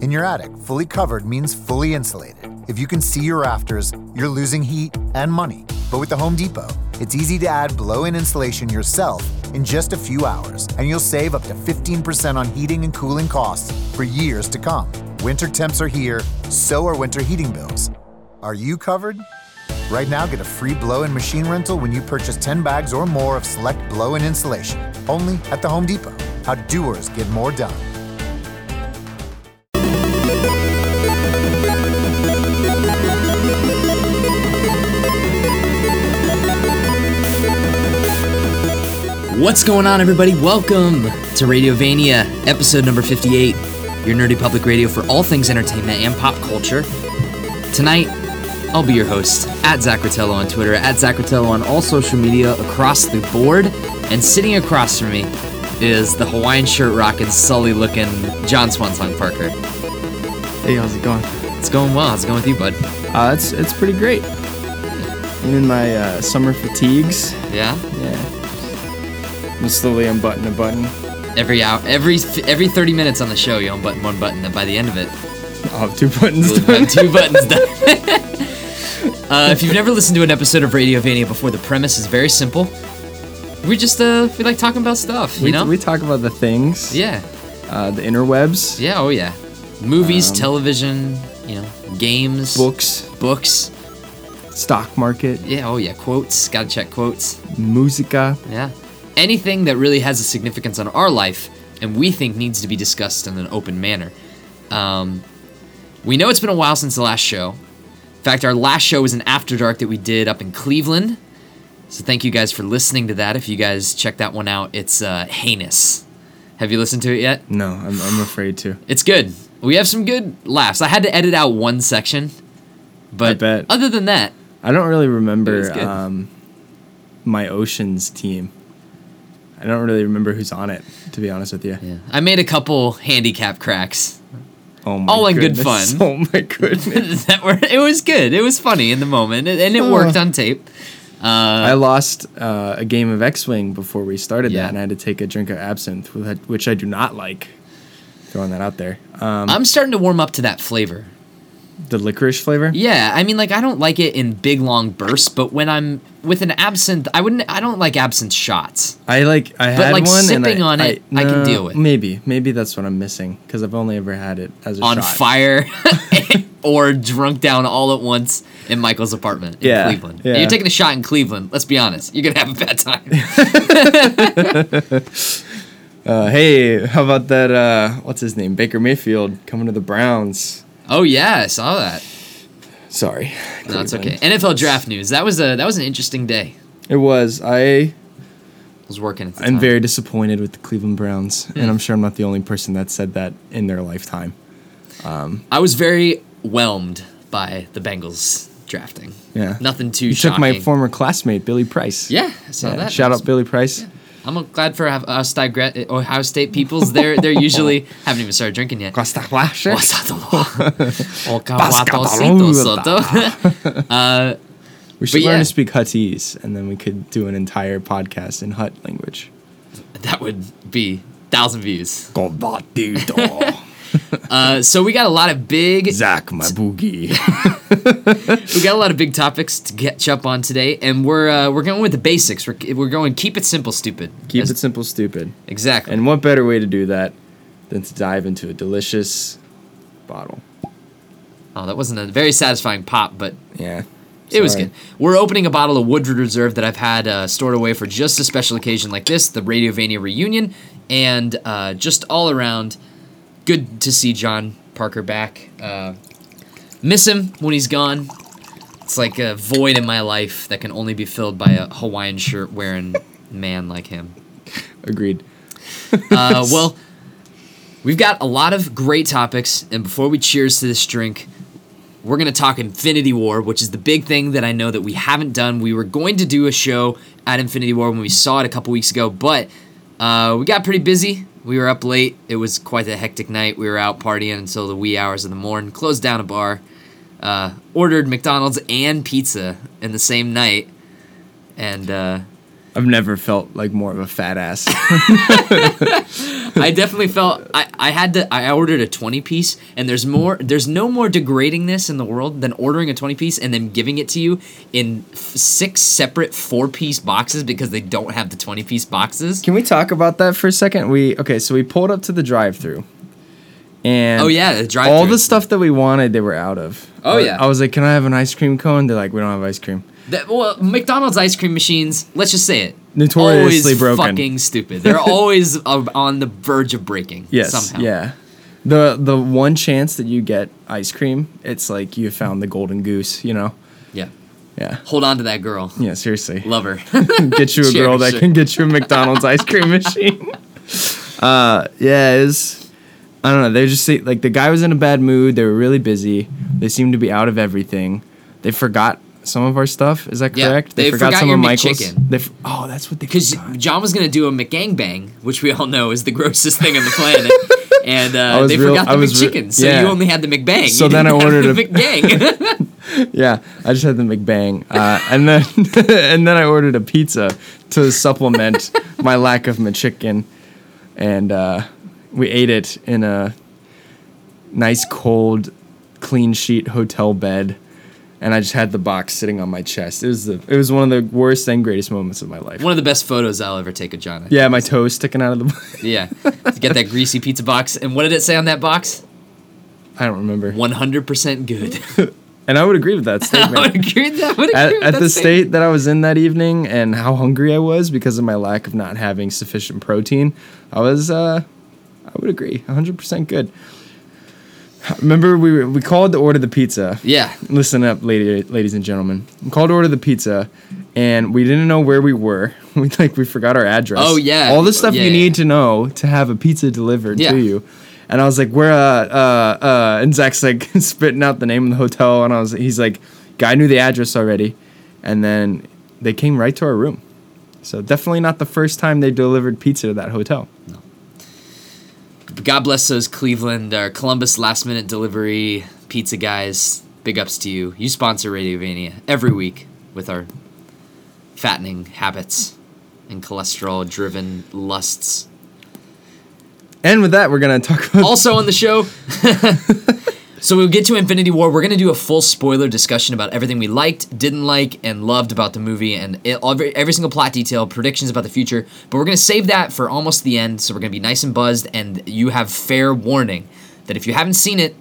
In your attic, fully covered means fully insulated. If you can see your rafters, you're losing heat and money. But with the Home Depot, it's easy to add blow in insulation yourself in just a few hours, and you'll save up to 15% on heating and cooling costs for years to come. Winter temps are here, so are winter heating bills. Are you covered? Right now, get a free blow in machine rental when you purchase 10 bags or more of select blow in insulation, only at the Home Depot. How doers get more done. What's going on, everybody? Welcome to Radiovania, episode number 58, your nerdy public radio for all things entertainment and pop culture. Tonight, I'll be your host, at Zach Rotello on Twitter, at Zach Rotello on all social media across the board. And sitting across from me is the Hawaiian shirt rocking, sully looking John Swansong Parker. Hey, how's it going? It's going well. How's it going with you, bud? Uh, it's it's pretty great. I'm in my uh, summer fatigues. Yeah? Yeah. I'm slowly unbutton a button. Every hour, every every 30 minutes on the show, you unbutton one button, and by the end of it, I'll have two buttons We'll done. have two buttons done. uh, if you've never listened to an episode of Radiovania before, the premise is very simple. We just uh, we like talking about stuff, you we, know? we talk about the things. yeah, Uh, the interwebs. yeah, oh yeah. Movies, television, you know, games, Books. books. Stock market. Yeah, oh yeah, quotes. Gotta check quotes. Musica. Yeah, anything that really has a significance on our life and we think needs to be discussed in an open manner. Um, we know it's been a while since the last show. In fact, our last show was an after dark that we did up in Cleveland. So thank you guys for listening to that. If you guys check that one out, it's uh, heinous. Have you listened to it yet? No, I'm, I'm afraid to. It's good. We have some good laughs. I had to edit out one section, but bet. other than that, I don't really remember um, my Oceans team. I don't really remember who's on it, to be honest with you. yeah, I made a couple handicap cracks. Oh my All in good fun. Oh my goodness. that were it was good. It was funny in the moment, and it worked on tape. I lost uh, a game of X-wing before we started Yeah. that, and I had to take a drink of absinthe, which I- which I do not like. Throwing that out there. Um, I'm starting to warm up to that flavor. The licorice flavor. Yeah, I mean, like I don't like it in big long bursts, but when I'm with an absinthe, I wouldn't. I don't like absinthe shots. I like. I But, had like, one. and sipping I, on it, I can deal with. Maybe, maybe that's what I'm missing because I've only ever had it as a on shot. fire or drunk down all at once in Michael's apartment in Yeah, Cleveland. yeah. You're taking a shot in Cleveland. Let's be honest. You're gonna have a bad time. Uh, hey, how about that? Uh, what's his name? Baker Mayfield coming to the Browns. Oh yeah, I saw that. Sorry. No, it's okay. NFL draft news. That was a that was an interesting day. It was. I was working at the I'm time. very disappointed with the Cleveland Browns, Hmm. and I'm sure I'm not the only person that said that in their lifetime. I was very whelmed by the Bengals drafting. Yeah. Nothing too You took my former classmate Billy Price. Yeah, I saw Yeah, that. Shout out Billy Price. I'm glad for State, gra- Ohio State peoples. They're they're usually haven't even started drinking yet. Costa Flasher. O. Uh, We should learn yeah. to speak Huttese, and then we could do an entire podcast in Hut language. that would be thousand views. Uh, so we got a lot of big Zach, my boogie. we got a lot of big topics to catch up on today, and we're uh, we're going with the basics. We're we're going keep it simple, stupid. Keep As- it simple, stupid. exactly. And what better way to do that than to dive into a delicious bottle? oh, that wasn't a very satisfying pop, but Yeah. It was good. We're opening a bottle of Woodford Reserve that I've had uh, stored away for just a special occasion like this, the Radiovania reunion, and uh, just all around, good to see John Parker back. Uh, miss him when he's gone. It's like a void in my life that can only be filled by a Hawaiian shirt wearing man like him. Agreed. Uh, well, we've got a lot of great topics, and before we cheers to this drink, we're going to talk Infinity War, which is the big thing that I know that we haven't done. We were going to do a show at Infinity War when we saw it a couple weeks ago, but uh, we got pretty busy. We were up late. It was quite a hectic night. We were out partying until the wee hours of the morning, closed down a bar, uh, ordered McDonald's and pizza in the same night, and uh, I've never felt like more of a fat ass. I definitely felt I, I had to I ordered a 20 piece and there's more there's no more degradingness in the world than ordering a 20 piece and then giving it to you in f- six separate four piece boxes because they don't have the 20 piece boxes. Can we talk about that for a second? We okay, so we pulled up to the drive-through, and Oh yeah, the drive all the stuff that we wanted, they were out of. Oh, I- yeah. I was like, "Can I have an ice cream cone?" They're like, "We don't have ice cream." Well, McDonald's ice cream machines, let's just say it. Notoriously always broken. fucking stupid. They're always uh, on the verge of breaking. Yes. Somehow. Yeah. The the one chance that you get ice cream, it's like you found the golden goose. You know. Yeah. Yeah. Hold on to that girl. Yeah. Seriously. Love her. get you a girl that can get you a McDonald's ice cream machine. Uh, yeah, it's I don't know. They just like the guy was in a bad mood. They were really busy. They seemed to be out of everything. They forgot some of our stuff. Is that Yeah, correct? they forgot your McChicken. They f- oh, that's what they Because. John was gonna do a McGangbang, which we all know is the grossest thing on the planet, and uh, they real- forgot the I was re- McChicken, so yeah. you only had the McBang. So then I ordered the a- McGang. Yeah, I just had the McBang, uh, and then and then I ordered a pizza to supplement my lack of McChicken, and uh, we ate it in a nice cold, clean sheet hotel bed, and I just had the box sitting on my chest. It was the it was one of the worst and greatest moments of my life. One of the best photos I'll ever take of John. I. Yeah, my toes sticking out of the. Box. Yeah. To get that greasy pizza box, and what did it say on that box? I don't remember, One hundred percent good. and I would agree with that statement. I would agree with that. Would at, with at that the statement. state that I was in that evening and how hungry I was because of my lack of not having sufficient protein, I was, uh, I would agree, 100% good. Remember, we we called to order the pizza. Yeah. Listen up, lady, ladies and gentlemen. We called to order the pizza, and we didn't know where we were. We like we forgot our address. Oh, yeah. all the stuff Yeah, you yeah, need to know to have a pizza delivered Yeah. to you. And I was like, "Where?" Uh, uh, uh, and Zach's like spitting out the name of the hotel, and I was, he's like, "Guy knew the address already," and then they came right to our room. So definitely not the first time they delivered pizza to that hotel. God bless those Cleveland or Columbus last minute delivery pizza guys. Big ups to you. You sponsor Radiovania every week with our fattening habits and cholesterol driven lusts. And with that, we're gonna talk about. Also on the show. so we'll get to Infinity War. We're going to do a full spoiler discussion about everything we liked, didn't like, and loved about the movie, and it, every, every single plot detail, predictions about the future. But we're going to save that for almost the end. So we're going to be nice and buzzed, and you have fair warning that if you haven't seen it,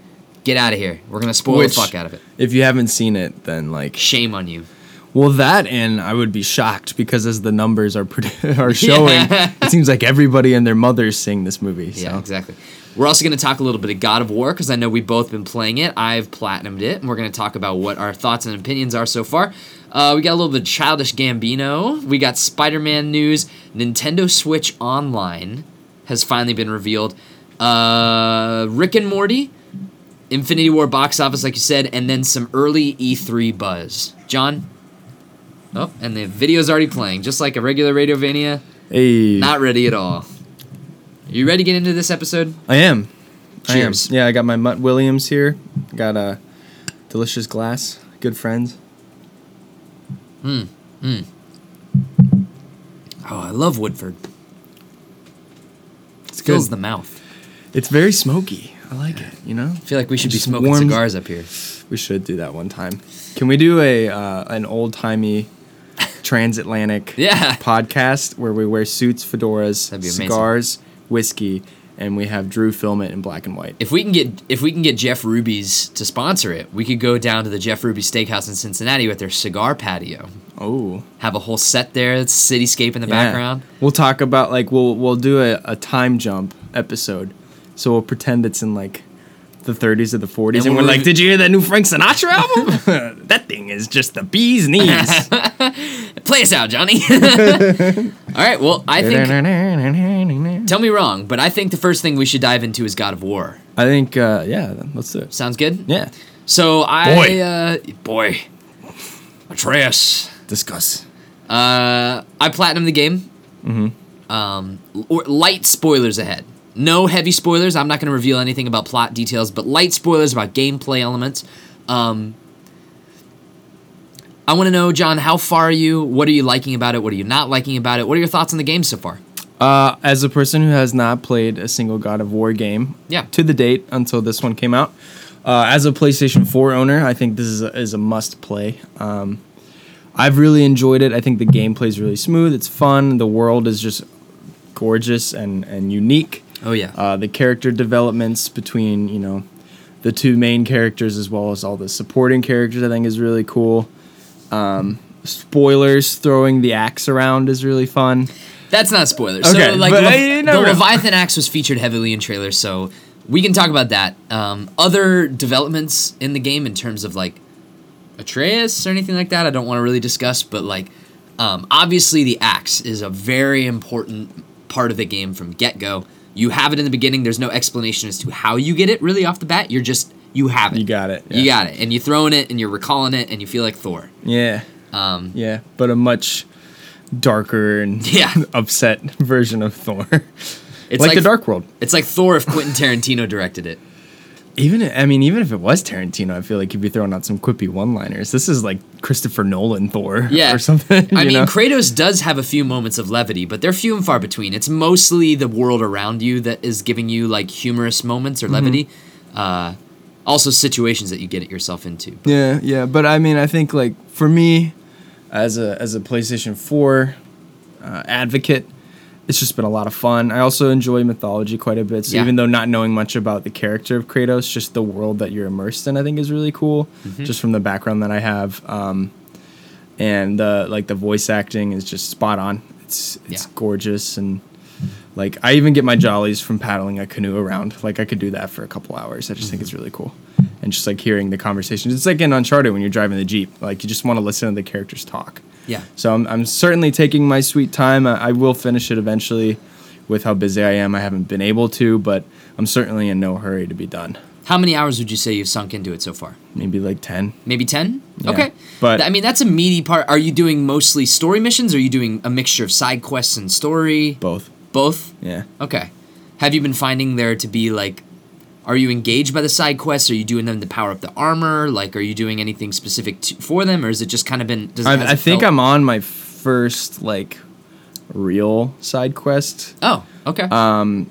get out of here. We're going to spoil Which- the fuck out of it. If you haven't seen it, then like Shame on you. Well, that and I would be shocked because as the numbers are are showing, it seems like everybody and their mothers seeing this movie. So. Yeah, exactly. We're also going to talk a little bit of God of War because I know we've both been playing it. I've platinumed it, and we're going to talk about what our thoughts and opinions are so far. Uh, we got a little bit of Childish Gambino. We got Spider Man news. Nintendo Switch Online has finally been revealed. Uh, Rick and Morty, Infinity War box office, like you said, and then some early E3 buzz. John? Oh, and the video's already playing, just like a regular Radiovania. Hey, Not ready at all. You ready to get into this episode? I am. Cheers. I am. Yeah, I got my Mutt Williams here. Got a delicious glass. Good friends. Hmm. Hmm. Oh, I love Woodford. It's good. Fills the mouth. It's very smoky. I like it. You know, I feel like we should be smoking warms- cigars up here. we should do that one time. Can we do a uh, an old timey transatlantic Yeah. podcast where we wear suits, fedoras, That'd be amazing. cigars, whiskey, and we have Drew film it in black and white. If we can get if we can get Jeff Ruby's to sponsor it, we could go down to the Jeff Ruby Steakhouse in Cincinnati with their cigar patio. Oh. Have a whole set there, it's cityscape in the Yeah. background. We'll talk about like we'll we'll do a, a time jump episode. So we'll pretend it's in like the 30s or the 40s, and, And we're we'll like, "Did you hear that new Frank Sinatra album? that thing is just the bee's knees." Play us out, Johnny. All right, well, I think tell me wrong, but I think the first thing we should dive into is God of War. I think, uh, yeah, let's do it. Sounds good? Yeah, So I Boy. uh boy Atreus. discuss. Uh, I platinum the game. Mm-hmm. Um, or light spoilers ahead. No heavy spoilers. I'm not going to reveal anything about plot details, but light spoilers about gameplay elements. Um, I want to know, John, how far are you? What are you liking about it? What are you not liking about it? What are your thoughts on the game so far? Uh, as a person who has not played a single God of War game, Yeah. to the date until this one came out, uh, as a PlayStation 4 owner, I think this is a, is a must play. Um, I've really enjoyed it. I think the gameplay is really smooth. It's fun. The world is just gorgeous and, and unique. Oh yeah. Uh, the character developments between you know the two main characters as well as all the supporting characters I think is really cool. Um, spoilers throwing the axe around is really fun. That's not spoilers. Okay, so like but, Lev- uh, you the know. Leviathan axe was featured heavily in trailers, so we can talk about that. Um, other developments in the game in terms of like Atreus or anything like that, I don't want to really discuss, but like um, obviously the axe is a very important part of the game from get go. You have it in the beginning. There's no explanation as to how you get it really off the bat. You're just you have it. You got it. You got it, and you're throwing it, and you're recalling it, and you feel like Thor. Yeah, Um, yeah, but a much darker and Yeah. upset version of Thor, it's like, the Dark World. It's like Thor if Quentin Tarantino directed it. Even I mean, even if it was Tarantino, I feel like he'd be throwing out some quippy one-liners. This is like Christopher Nolan Thor, Yeah. or something. I mean, know? Kratos does have a few moments of levity, but they're few and far between. It's mostly the world around you that is giving you like humorous moments or levity. Mm-hmm. Uh, also, situations that you get yourself into. Yeah, yeah, but I mean, I think like for me, as a as a PlayStation Four uh, advocate, it's just been a lot of fun. I also enjoy mythology quite a bit. So Yeah. even though not knowing much about the character of Kratos, just the world that you're immersed in, I think is really cool. Mm-hmm. Just from the background that I have, um, and uh, like the voice acting is just spot on. It's it's Yeah. gorgeous and. Like I even get my jollies from paddling a canoe around. Like I could do that for a couple hours. I just think it's really cool, and just like hearing the conversations. It's like in Uncharted when you're driving the jeep. Like you just want to listen to the characters talk. Yeah. So I'm I'm certainly taking my sweet time. I, I will finish it eventually. With how busy I am, I haven't been able to, but I'm certainly in no hurry to be done. How many hours would you say you've sunk into it so far? Maybe like ten. Maybe 10? Yeah, Okay. but- I mean, that's a meaty part. Are you doing mostly story missions or are you doing a mixture of side quests and story? Both. Both? Yeah. Okay. Have you been finding there to be like are you engaged by the side quests? Are you doing them to power up the armor? Like are you doing anything specific to, for them or is it just kind of been does I, I think felt- I'm on my first like real side quest. Oh, okay. Um,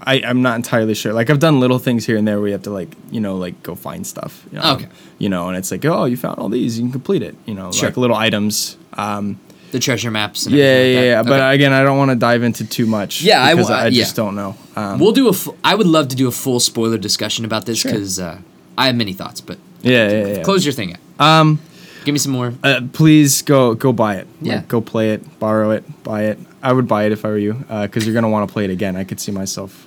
I, I'm not entirely sure. Like I've done little things here and there where you have to like you know like go find stuff. You know, Okay. You know, and it's like oh you found all these you can complete it. You know Sure. like little items. Um, the treasure maps and yeah yeah like yeah. that. But Okay. again, I don't want to dive into too much. Yeah, I because w- I, uh, just yeah. don't know. Um, we'll do a fu- I would love to do a full spoiler discussion about this Sure. cuz uh, I have many thoughts, but yeah yeah yeah. close your thing out. Um, Give me some more. uh, please go go buy it. Like, Yeah. go play it, borrow it, buy it. I would buy it if I were you, because you're gonna want to play it again. I could see myself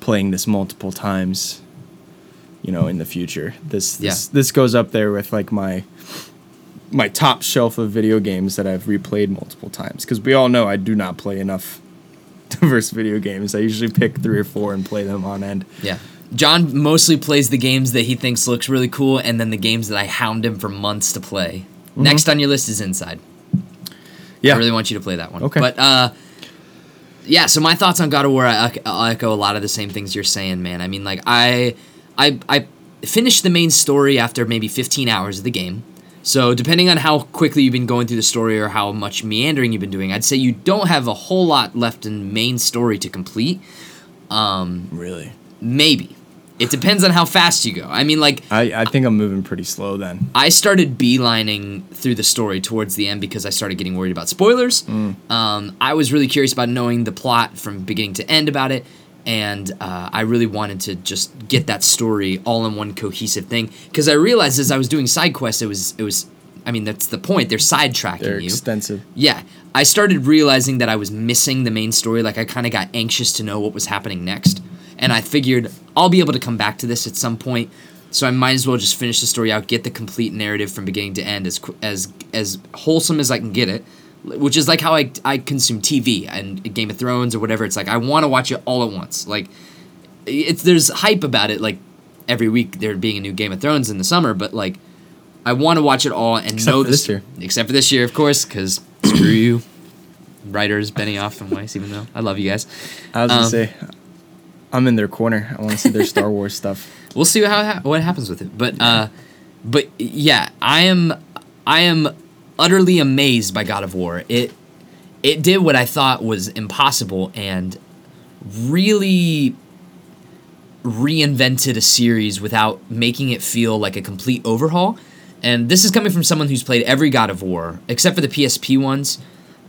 playing this multiple times. You know, in the future, this this, this goes up there with like my my top shelf of video games that I've replayed multiple times. Because we all know I do not play enough diverse video games. I usually pick three or four and play them on end. Yeah. John mostly plays the games that he thinks looks really cool and then the games that I hound him for months to play. Next on your list is Inside. Yeah, I really want you to play that one. Okay. But uh, yeah, so my thoughts on God of War, I, I'll echo a lot of the same things you're saying, man. I mean, like I, I, I finished the main story after maybe 15 hours of the game. So depending on how quickly you've been going through the story or how much meandering you've been doing, I'd say you don't have a whole lot left in main story to complete. Um, really. maybe. It depends on how fast you go. I mean, like I, I think I'm moving pretty slow then. I started beelining through the story towards the end because I started getting worried about spoilers. Um, I was really curious about knowing the plot from beginning to end about it, and uh, I really wanted to just get that story all in one cohesive thing. Because I realized as I was doing side quests, it was it was. I mean, that's the point. They're sidetracking They're you. extensive. Yeah, I started realizing that I was missing the main story. Like I kind of got anxious to know what was happening next, and I figured I'll be able to come back to this at some point. So I might as well just finish the story out, get the complete narrative from beginning to end as as as wholesome as I can get it, which is like how I I consume TV and Game of Thrones or whatever. It's like I want to watch it all at once. Like it's there's hype about it. Like every week there being a new Game of Thrones in the summer, but like I want to watch it all and Except know for this the- year. Except for this year, of course, because screw you, writers Benioff and Weiss. Even though I love you guys, I was gonna Um, say, I'm in their corner. I want to see their Star Wars stuff. we'll see how ha- what happens with it. But uh, but yeah, I am I am utterly amazed by God of War. It it did what I thought was impossible and really reinvented a series without making it feel like a complete overhaul. And this is coming from someone who's played every God of War except for the PSP ones.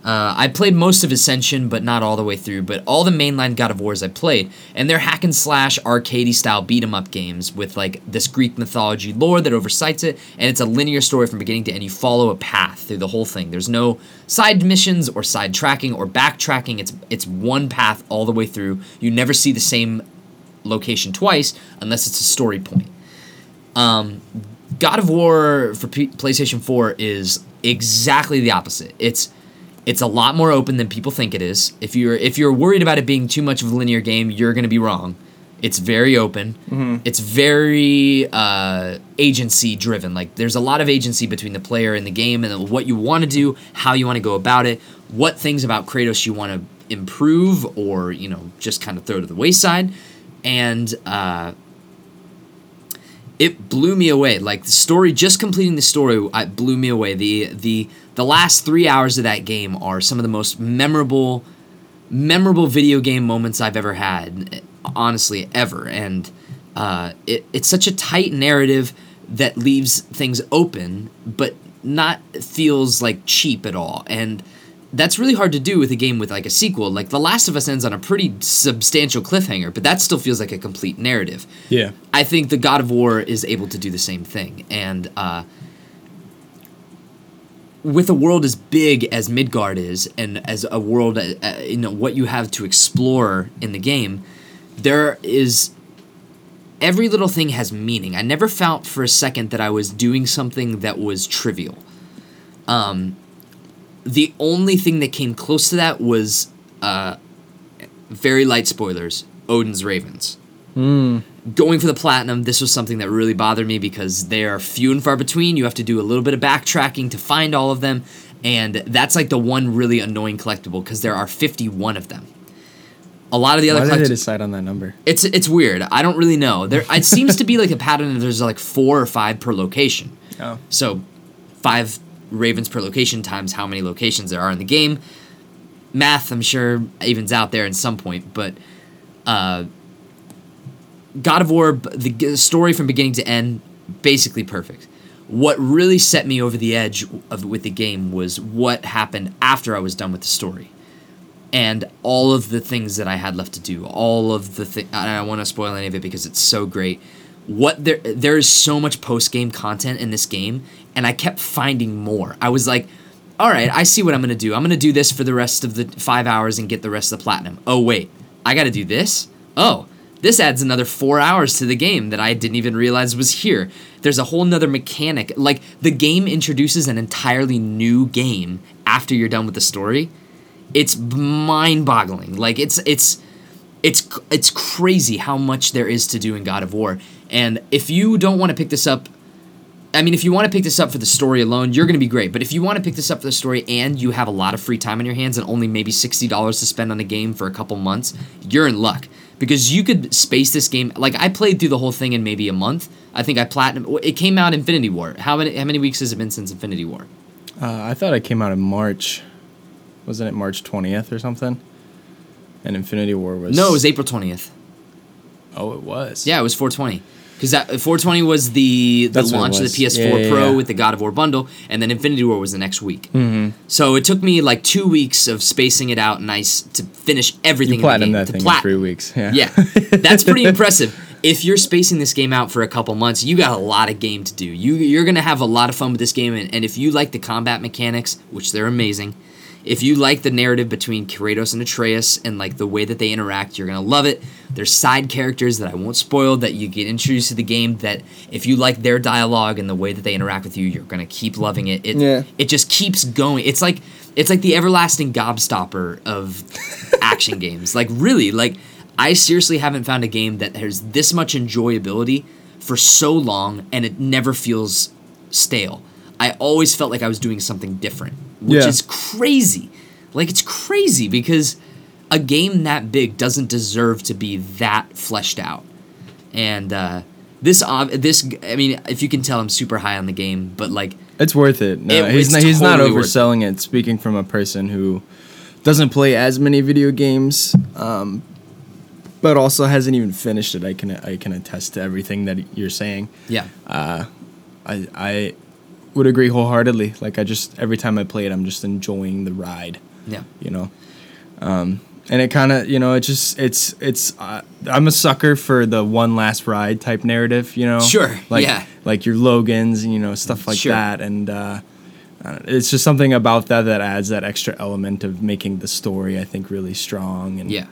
Uh, I played most of Ascension, but not all the way through. But all the mainline God of Wars I played, and they're hack and slash, arcadey style beat 'em up games with like this Greek mythology lore that oversights it, and it's a linear story from beginning to end. You follow a path through the whole thing. There's no side missions or side tracking or backtracking. It's it's one path all the way through. You never see the same location twice unless it's a story point. Um, God of War for P- PlayStation 4 is exactly the opposite. It's it's a lot more open than people think it is. If you're if you're worried about it being too much of a linear game, you're going to be wrong. It's very open. It's very uh, agency driven. Like there's a lot of agency between the player and the game, and what you want to do, how you want to go about it, what things about Kratos you want to improve, or you know just kind of throw to the wayside, and uh, it blew me away. Like the story, just completing the story, I blew me away. The the the last three hours of that game are some of the most memorable, memorable video game moments I've ever had. Honestly, ever. And uh, it, it's such a tight narrative that leaves things open, but not feels like cheap at all. And that's really hard to do with a game with like a sequel. Like The Last of Us ends on a pretty substantial cliffhanger, but that still feels like a complete narrative. Yeah. I think the God of War is able to do the same thing, and uh, with a world as big as Midgard is, and as a world, uh, you know, what you have to explore in the game, there is every little thing has meaning. I never felt for a second that I was doing something that was trivial. Um, the only thing that came close to that was uh, very light spoilers Odin's Ravens. Going for the platinum, this was something that really bothered me because they are few and far between. You have to do a little bit of backtracking to find all of them, and that's like the one really annoying collectible because there are 51 of them. A lot of the other Why other did they collectibles. decide on that number? It's it's weird. I don't really know. There it seems to be like a pattern. That there's like four or five per location. Oh. So, five ravens per location times how many locations there are in the game. Math, I'm sure, evens out there in some point, but uh, God of War, the story from beginning to end, basically perfect. What really set me over the edge of with the game was what happened after I was done with the story, and all of the things that I had left to do. All of the. I don't want to spoil any of it because it's so great. What there there is so much post game content in this game, and I kept finding more. I was like, all right, I see what I'm gonna do. I'm gonna do this for the rest of the five hours and get the rest of the platinum. Oh wait, I got to do this. Oh, this adds another four hours to the game that I didn't even realize was here. There's a whole nother mechanic. Like the game introduces an entirely new game after you're done with the story. It's mind-boggling. Like it's it's it's it's crazy how much there is to do in God of War. And if you don't want to pick this up I mean, if you want to pick this up for the story alone, you're going to be great. But if you want to pick this up for the story and you have a lot of free time on your hands and only maybe $60 to spend on a game for a couple months, you're in luck. Because you could space this game. Like, I played through the whole thing in maybe a month. I think I platinum. It came out Infinity War. How many, how many weeks has it been since Infinity War? Uh, I thought it came out in March. Wasn't it March 20th or something? And Infinity War was. No, it was April 20th. Oh, it was. Yeah, it was 420. Because that 420 was the the That's launch of the PS4 Yeah, yeah, Pro yeah. with the God of War bundle, and then Infinity War was the next week. Mm-hmm. So it took me like two weeks of spacing it out nice to finish everything. You platinum in the game, that to thing plat- in three weeks. Yeah. Yeah, that's pretty impressive. If you're spacing this game out for a couple months, you got a lot of game to do. You you're gonna have a lot of fun with this game, and, and if you like the combat mechanics, which they're amazing, if you like the narrative between Kratos and Atreus and like the way that they interact, you're gonna love it. There's side characters that I won't spoil that you get introduced to the game that if you like their dialogue and the way that they interact with you, you're gonna keep loving it. It Yeah. it just keeps going. It's like it's like the everlasting gobstopper of action games. Like really, like I seriously haven't found a game that has this much enjoyability for so long and it never feels stale. I always felt like I was doing something different, which Yeah. is crazy. Like it's crazy because a game that big doesn't deserve to be that fleshed out. And uh, this, ob- this, I mean, if you can tell, I'm super high on the game, but like It's worth it. No, It- he's not, he's not totally worth it. overselling it. Speaking from a person who doesn't play as many video games, um, but also hasn't even finished it. I can I can attest to everything that you're saying. Yeah. I I would agree wholeheartedly. Like I just every time I play it, I'm just enjoying the ride. yeah. You know, um, and it kind of you know it just it's it's uh, I'm a sucker for the one last ride type narrative. You know, Sure, like yeah. like your Logans, and you know, stuff like Sure. that, and. Uh, uh, it's just something about that that adds that extra element of making the story, I think, really strong, and Yeah.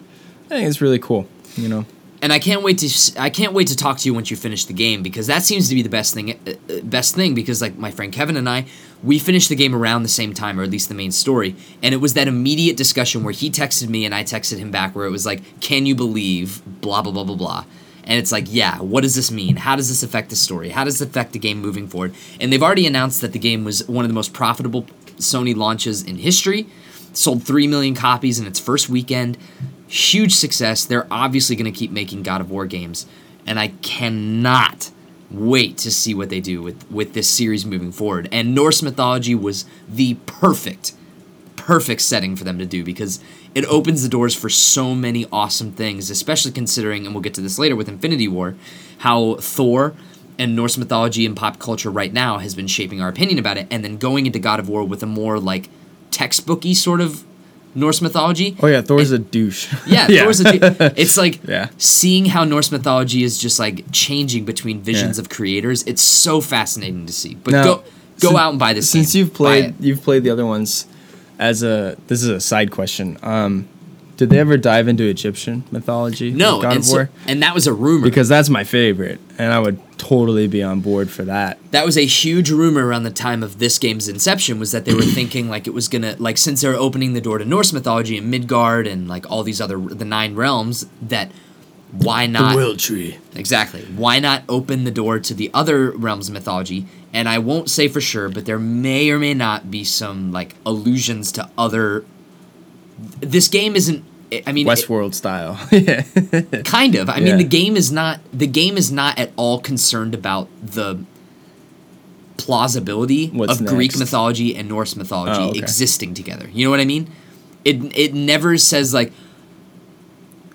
I think it's really cool. You know, and I can't wait to I can't wait to talk to you once you finish the game because that seems to be the best thing uh, uh, best thing because like my friend Kevin and I we finished the game around the same time or at least the main story and it was that immediate discussion where he texted me and I texted him back where it was like can you believe blah blah blah blah blah. And it's like yeah what does this mean? How does this affect the story? How does this affect the game moving forward? And they've already announced that the game was one of the most profitable Sony launches in history sold 3 million copies in its first weekend huge success. They're obviously going to keep making god of war games and i cannot wait to see what they do with with this series moving forward. And norse mythology was the perfect perfect setting for them to do because it opens the doors for so many awesome things especially considering and we'll get to this later with infinity war how thor and Norse mythology and pop culture right now has been shaping our opinion about it, and then going into God of War with a more like textbooky sort of Norse mythology. oh yeah, Thor's a douche. Yeah, Thor's a, douche. it's like Yeah. seeing how Norse mythology is just like changing between visions Yeah. of creators. It's so fascinating to see. But Now, go go sin- out and buy this. Since game. you've played, you've played the other ones. As a this is a side question. Um, did they ever dive into Egyptian mythology? no, God and, of so- War. and that was a rumor. because that's my favorite, and I would totally be on board for that. that was a huge rumor around the time of this game's inception was that they were thinking like it was gonna like since they're opening the door to Norse mythology and Midgard and like all these other the nine realms that why not the Will tree. exactly why not open the door to the other realms of mythology and I won't say for sure but there may or may not be some like allusions to other this game isn't I mean it- Westworld style. yeah. kind of i mean the game is not the game is not at all concerned about the plausibility What's of greek mythology and norse mythology Oh, okay. existing together you know what i mean it it never says like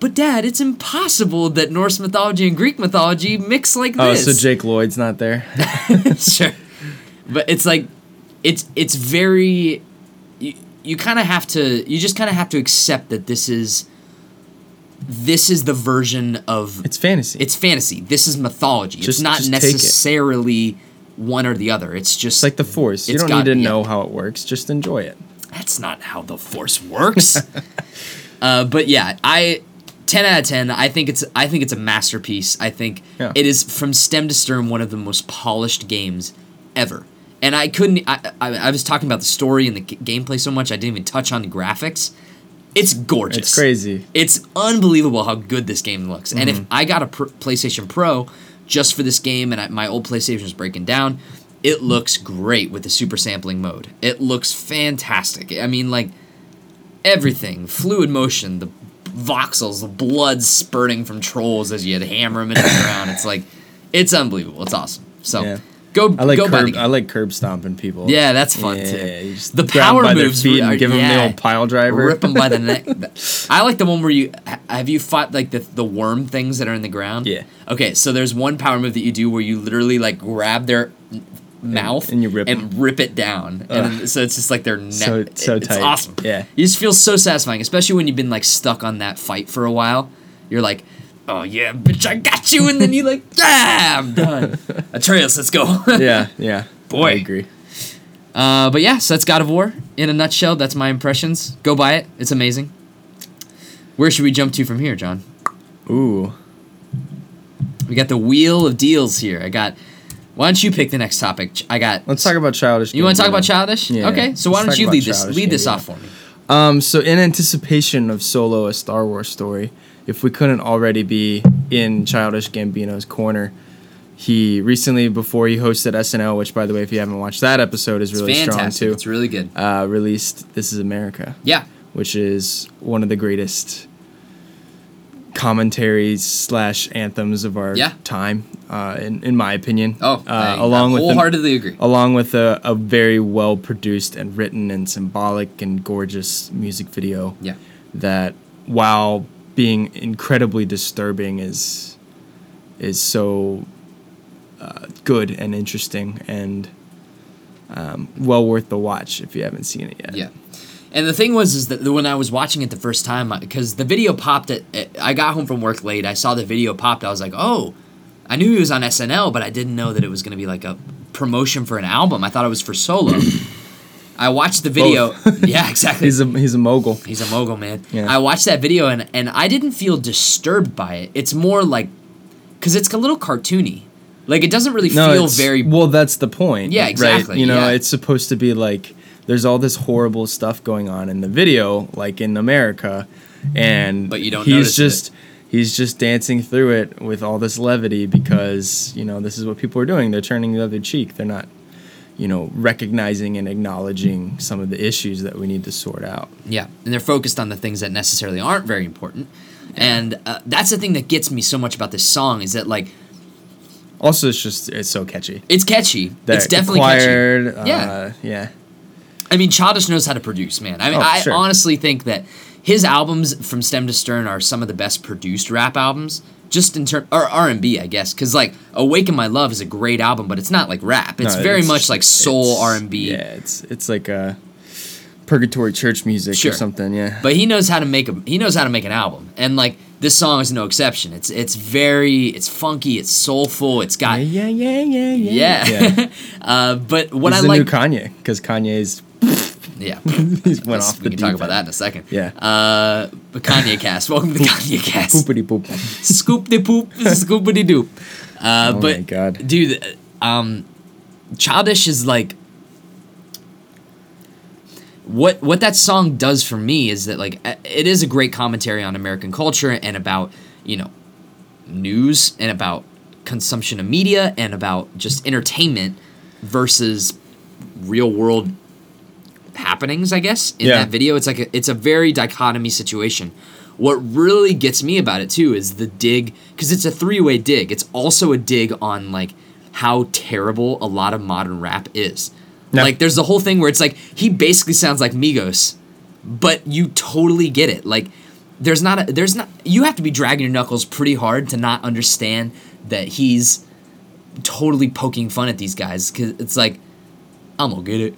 but dad it's impossible that norse mythology and greek mythology mix like oh, this. Oh, so Jake Lloyd's not there. sure but it's like it's it's very you, kind of have to you just kind of have to accept that this is this is the version of It's fantasy. it's fantasy this is mythology Just- it's not take it. necessarily one or the other it's just It's like the Force. You don't got- need to yeah. know how it works. Just enjoy it. that's not how the force works uh, but yeah i 10 out of 10 i think it's i think it's a masterpiece i think Yeah. it is from stem to stern one of the most polished games ever and i couldn't i, I, I was talking about the story and the g- gameplay so much i didn't even touch on the graphics it's gorgeous It's crazy. it's unbelievable how good this game looks. And Mm-hmm. if I got a pr- PlayStation Pro just for this game, and I, my old PlayStation is breaking down, it looks great with the super sampling mode. It looks fantastic. I mean, like everything, fluid motion, the voxels, the blood spurting from trolls as you hammer them into the ground. It's like it's unbelievable. It's awesome. So Yeah. Go I like go curb. I like curb stomping people. Yeah, that's fun Yeah, too. The power by their moves feet are- and give them yeah. the old pile driver. Rip them by the neck. I like the one where you have you fought like the the worm things that are in the ground. Yeah. Okay, so there's one power move that you do where you literally like grab their mouth and you rip and rip it down, and so it's just like their neck. So- so it's tight. awesome. Yeah. you just feel so satisfying, especially when you've been like stuck on that fight for a while. You're like. Oh yeah, bitch! I got you, and then you like, yeah, I'm done. Atreus, let's go. yeah, yeah. Boy. I agree. Uh, but yeah, so that's God of War in a nutshell. That's my impressions. Go buy it; it's amazing. Where should we jump to from here, John? Ooh. We got the wheel of deals here. I got. Why don't you pick the next topic? I got. Let's talk about childish. You want to talk about childish? Yeah. Okay, so why don't you lead this lead this off for me? Um, so in anticipation of Solo, a Star Wars story, if we couldn't already be in Childish Gambino's corner, he recently, before he hosted SNL, which by the way, if you haven't watched that episode, is really strong too, It's really good. uh, released "This Is America," Yeah. which is one of the greatest commentaries slash anthems of our Yeah. time, uh, in in my opinion. Oh, uh, I, along with the- wholeheartedly agree. along with a, a very well produced and written and symbolic and gorgeous music video Yeah. that while being incredibly disturbing is is so uh, good and interesting and um, well worth the watch if you haven't seen it yet. Yeah. And the thing was, is that when I was watching it the first time, because the video popped at, I got home from work late. I saw the video popped. I was like, oh, I knew he was on SNL, but I didn't know that it was going to be like a promotion for an album. I thought it was for solo. I watched the video. yeah, exactly. He's a he's a mogul. He's a mogul, man. Yeah. I watched that video and and I didn't feel disturbed by it. It's more like, cause it's a little cartoony. Like it doesn't really feel very. well. That's the point. Yeah, right? exactly, You know, yeah. it's supposed to be like there's all this horrible stuff going on in the video, like in America, and But you don't He's just he's just dancing through it with all this levity because you know this is what people are doing. They're turning the other cheek. They're not. You know, recognizing and acknowledging some of the issues that we need to sort out. Yeah, and they're focused on the things that necessarily aren't very important. And uh, that's the thing that gets me so much about this song is that like Also, it's just it's so catchy. it's catchy. That it's definitely acquired, catchy. Yeah. uh, yeah. I mean, Childish knows how to produce, man. I mean, Oh, I sure. honestly think that his albums from stem to stern are some of the best produced rap albums. Just in term or R and B, I guess, because like "Awaken My Love" is a great album, but it's not like rap. It's No, very much like soul R and B. Yeah, it's it's like a purgatory church music Sure. or something. Yeah, But he knows how to make a he knows how to make an album, and like this song is no exception. It's it's very it's funky, it's soulful, it's got yeah, yeah, yeah, yeah, yeah. yeah. uh, but what He's I like, Kanye because Kanye's yeah, went off we can talk about that in a second. Yeah. Uh, but Kanye Cast. Welcome to the Kanye Cast. Poopity poop. Scoop de poop, scoopity doop. Uh, Oh but my God. dude, um, Childish is like what what that song does for me is that like it is a great commentary on American culture and about you know news and about consumption of media and about just entertainment versus real world happenings i guess in Yeah. that video it's like a, it's a very dichotomy situation. What really gets me about it too is the dig because it's a three-way dig. It's also a dig on like how terrible a lot of modern rap is. Yeah. like there's the whole thing where it's like he basically sounds like migos but you totally get it. Like there's not a there's not you have to be dragging your knuckles pretty hard to not understand that he's totally poking fun at these guys because it's like i'm gonna get it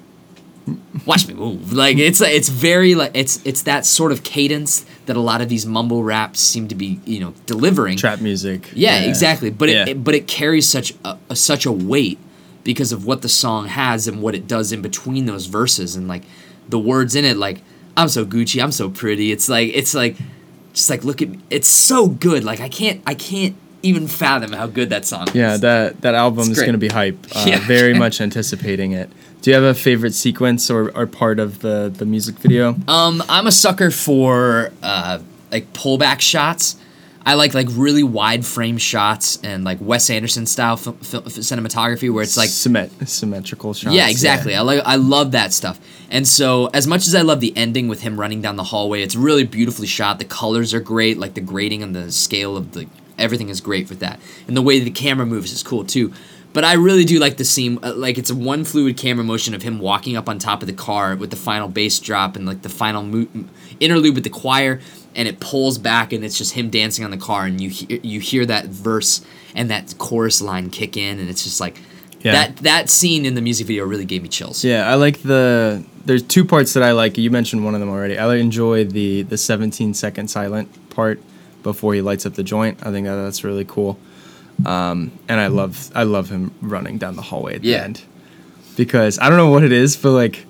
watch me move like it's it's very like it's it's that sort of cadence that a lot of these mumble raps seem to be you know delivering Trap music. yeah, exactly. But Yeah. it, it but it carries such a, a such a weight because of what the song has and what it does in between those verses and like the words in it. Like I'm so Gucci, I'm so pretty. It's like it's like just like look at me. It's so good. Like I can't I can't even fathom how good that song Yeah, is. that that album It's is gonna be hype. Uh, Yeah. Very much anticipating it. Do you have a favorite sequence or, or part of the, the music video? Um, I'm a sucker for uh, like pullback shots. I like like really wide frame shots and like Wes Anderson style f- f- cinematography where it's like Symmet- symmetrical shots. yeah, exactly. I like I love that stuff. And so as much as I love the ending with him running down the hallway, it's really beautifully shot. The colors are great, like the grading and the scale of the everything is great with that. And the way the camera moves is cool too. But I really do like the scene uh, like it's a one fluid camera motion of him walking up on top of the car with the final bass drop and like the final mo- interlude with the choir and it pulls back and it's just him dancing on the car and you hear, you hear that verse and that chorus line kick in and it's just like Yeah. that that scene in the music video really gave me chills. Yeah, I like the. There's two parts that I like. You mentioned one of them already. I like- enjoy the the 17 second silent part before he lights up the joint. I think that that's really cool. Um, and I love I love him running down the hallway at Yeah. the end because I don't know what it is, but like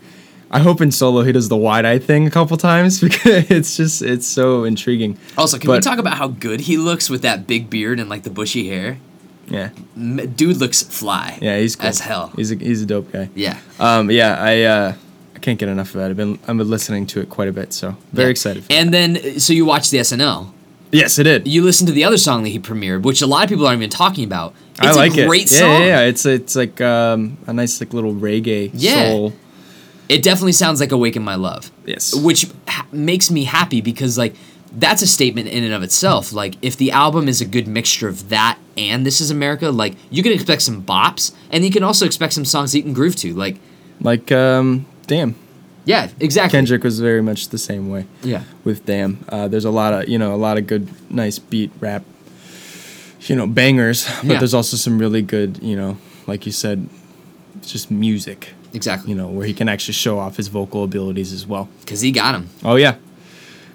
I hope in solo he does the wide eye thing a couple times because it's just it's so intriguing. Also, can we talk about how good he looks with that big beard and like the bushy hair? Yeah, M- Dude looks fly. yeah, he's cool. as hell. He's a he's a dope guy. yeah. Um, yeah, I uh, I can't get enough of that. I've been I've been listening to it quite a bit, so very Yeah. excited. For And then, so you watch the SNL. Yes, it did. You listened to the other song that he premiered, which a lot of people aren't even talking about. It's I like a great it. Yeah, song. Yeah, yeah, it's it's like um, a nice like little reggae Yeah. soul. It definitely sounds like "Awaken My Love." Yes. Which ha- makes me happy because like that's a statement in and of itself. Like if the album is a good mixture of that and This Is America, like you can expect some bops, and you can also expect some songs that you can groove to. Like Like, um, damn. Yeah, exactly. Kendrick was very much the same way. Yeah. With Damn, uh, there's a lot of you know a lot of good, nice beat rap, you know, bangers. But Yeah. there's also some really good, you know, like you said, just music. Exactly. You know, where he can actually show off his vocal abilities as well. because he got him. Oh yeah,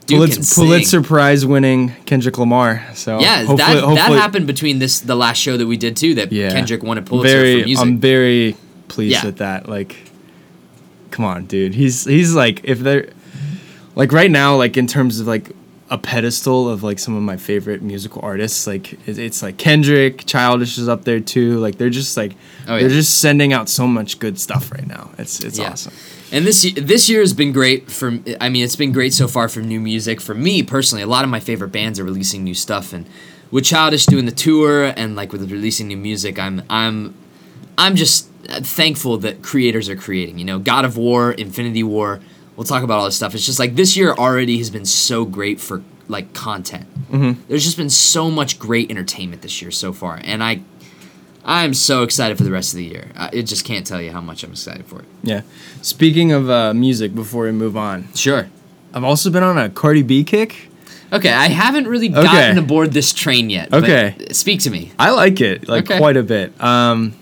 Dude sing. Pulitzer Prize winning Kendrick Lamar. So Yeah, hopefully, that that happened between this the last show that we did too. That Yeah, Kendrick won a Pulitzer very, for music. I'm very pleased Yeah. with that. Like, come on, dude. He's he's like if they're like right now, like in terms of like a pedestal of like some of my favorite musical artists. Like it- it's like Kendrick, Childish is up there too. Like they're just like Oh, they're just sending out so much good stuff right now. It's it's Yeah. awesome. And this this year has been great for. I mean, it's been great so far for new music. For me personally, a lot of my favorite bands are releasing new stuff, and with Childish doing the tour and like with releasing new music, I'm I'm I'm just thankful that creators are creating. You know, God of War, Infinity War. We'll talk about all this stuff. It's just like this year already has been so great for like content. Mm-hmm. There's just been so much great entertainment this year so far, and I I'm so excited for the rest of the year. I it just can't tell you how much I'm excited for it. Yeah. Speaking of uh, music, before we move on, Sure. I've also been on a Cardi B kick. Okay, I haven't really Okay. gotten aboard this train yet. but Okay. speak to me. I like it like Okay. quite a bit. Um,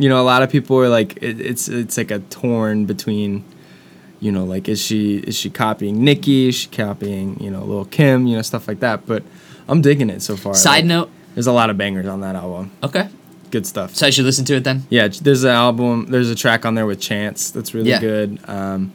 you know, a lot of people are like, it, it's it's like a torn between, you know, like is she is she copying Nicki? Is she copying you know Lil Kim? You know stuff like that. But I'm digging it so far. Side Like, note. there's a lot of bangers on that album. Okay. Good stuff. So I should listen to it then. Yeah, there's an album. There's a track on there with Chance that's really Yeah. good. Um,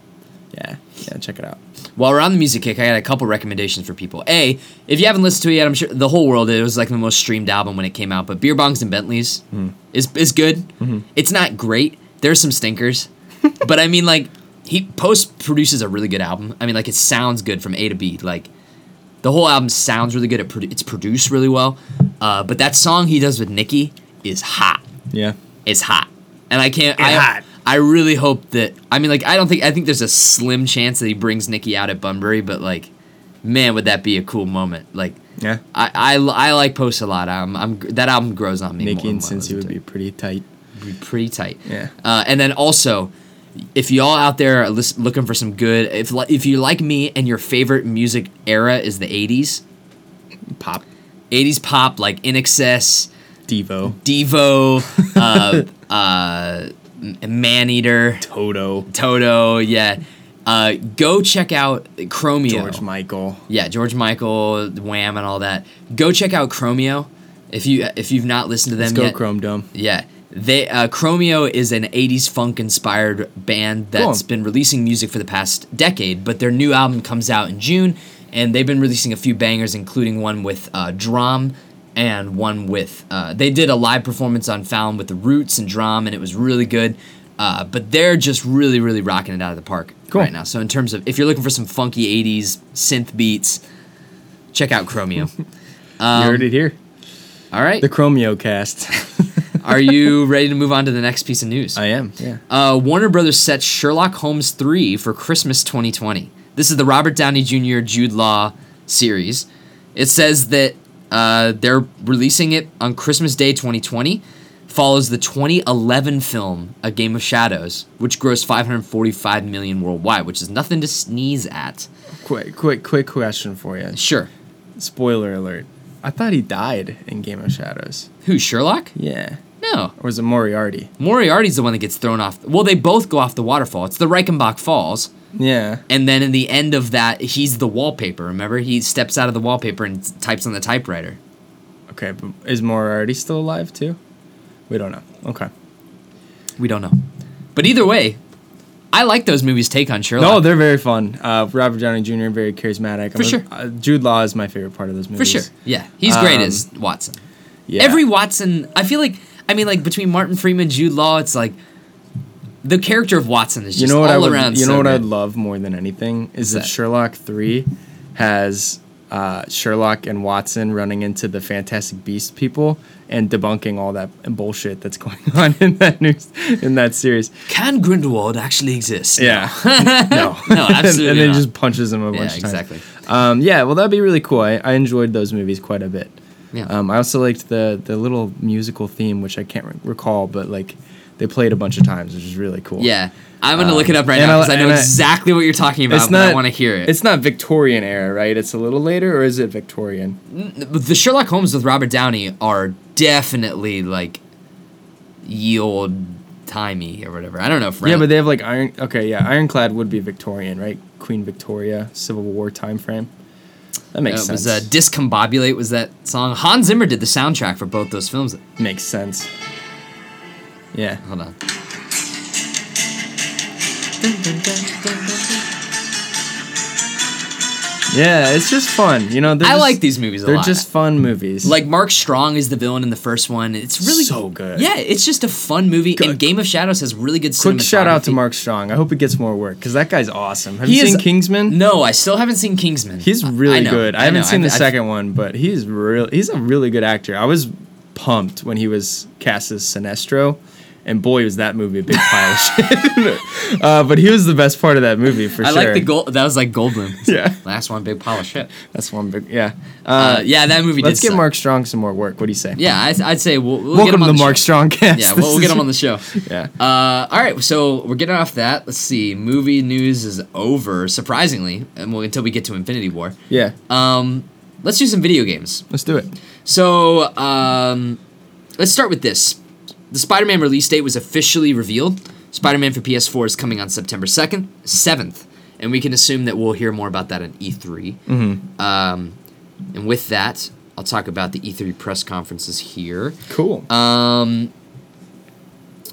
yeah, yeah, check it out. While we're on the music kick, I got a couple recommendations for people. A, if you haven't listened to it yet, I'm sure the whole world it was like the most streamed album when it came out. But Beer Bongs and Bentleys Hmm. is is good. Mm-hmm. It's not great. There's some stinkers, but I mean like he post produces a really good album. I mean like it sounds good from A to B. Like the whole album sounds really good. It produ- it's produced really well. Uh, but that song he does with Nicki is hot. Yeah, it's hot, and I can't. It's I, hot. I really hope that. I mean, like, I don't think. I think there's a slim chance that he brings Nicki out at Bunbury, but like, man, would that be a cool moment? Like, yeah. I I, I like Post a lot. I'm, I'm that album grows on me. Nicki and Cincy would be pretty tight. be pretty tight. Yeah. Uh, and then also, if y'all out there are looking for some good, if if you like me and your favorite music era is the '80s, Pop, 80s pop like INXS, Devo, Devo, uh, uh, Man Eater. Toto, Toto, yeah. Uh, go check out Chromeo. George Michael. Yeah, George Michael, Wham, and all that. Go check out Chromeo if you if you've not listened to them Let's go yet. Chrome Dome. Yeah, they uh, Chromeo is an '80s funk inspired band that's Cool. been releasing music for the past decade. But their new album comes out in June, and they've been releasing a few bangers, including one with uh, DRAM and one with. Uh, they did a live performance on Fallon with the Roots and DRAM, and it was really good. Uh, but they're just really, really rocking it out of the park Cool. right now. So in terms of if you're looking for some funky '80s synth beats, check out Chromeo. Um, you heard it here. All right, The Chromeo cast. are you ready to move on to the next piece of news? I am. Yeah. Uh, Warner Brothers sets Sherlock Holmes 3 for Christmas 2020. This is the Robert Downey Jr. Jude Law series. It says that uh, they're releasing it on Christmas Day 2020. Follows the 2011 film A Game of Shadows, which grossed 545 million worldwide, which is nothing to sneeze at. Quick, quick, quick question for you. Sure. Spoiler alert. I thought he died in Game of Shadows. Who, Sherlock? Yeah. No. Or was it Moriarty? Moriarty's the one that gets thrown off. Well, they both go off the waterfall. It's the Reichenbach Falls. Yeah. And then in the end of that, he's the wallpaper. Remember, he steps out of the wallpaper and types on the typewriter. Okay, but is Moriarty still alive too? We don't know. Okay. We don't know, but either way, I like those movies' take on Sherlock. No, they're very fun. Uh, Robert Downey Jr. very charismatic. For I'm a- sure. Uh, Jude Law is my favorite part of those movies. for sure. Yeah, he's great Um, as Watson. Yeah. Every Watson, I feel like, I mean, like between Martin Freeman, Jude Law, it's like the character of Watson is just you know what all I would, around. You so know what good. I'd love more than anything is if that? Sherlock Three has uh, Sherlock and Watson running into the Fantastic Beast people and debunking all that bullshit that's going on in that news in that series. Can Grindelwald actually exist? Yeah. no. No, absolutely and then not. just punches him a bunch Yeah, of times. exactly. Um, yeah, well, that'd be really cool. I, I enjoyed those movies quite a bit. Yeah. Um, I also liked the the little musical theme, which I can't re- recall, but like they played a bunch of times, which is really cool. yeah. I'm gonna look it up right now because I, know and I- exactly what you're talking about. It's but not. I want to hear it. It's not Victorian era, right? It's a little later, or is it Victorian? the Sherlock Holmes with Robert Downey are definitely like ye old timey or whatever. I don't know. If Yeah, but they have like iron. Okay, yeah, Ironclad would be Victorian, right? Queen Victoria, Civil War time frame. That makes was sense. uh, Discombobulate was that song. Hans Zimmer did the soundtrack for both those films. makes sense. Yeah. Hold on. Yeah, it's just fun. You know, I just- like these movies a They're lot. just fun movies. Like Mark Strong is the villain in the first one. It's really So good. Yeah, it's just a fun movie. Good. And Game of Shadows has really good quick shout out to. Mark Strong. I hope he gets more work because that guy's awesome. Have He you is- seen Kingsman? No, I still haven't seen Kingsman. He's really I know, good. I, I haven't know. seen the I've- I've- second one, but he's real. He's a really good actor. I was pumped when he was cast as Sinestro, and boy, was that movie a big pile of shit. uh, but he was the best part of that movie for I sure. I like the gold. That was like Goldblum. Yeah. Last one, big pile of shit. That's one big. Yeah. Uh, Uh, yeah, that movie. Did. Let's get suck. Mark Strong some more work. What do you say? Yeah, I, I'd say we'll, we'll get Welcome him to on the the Mark show. Strong cast. Yeah, we'll, we'll get him on the show. Yeah. Uh, all right, so we're getting off that. Let's see. Movie news is over, surprisingly, and we'll, until we get to Infinity War. Yeah. Um, let's do some video games. Let's do it. So, um, let's start with this. The Spider Man release date was officially revealed. Spider Man for PS4 is coming on September 2nd, 7th, and we can assume that we'll hear more about that at E3. Mm-hmm. Um, and with that, I'll talk about the E3 press conferences here. Cool. Um,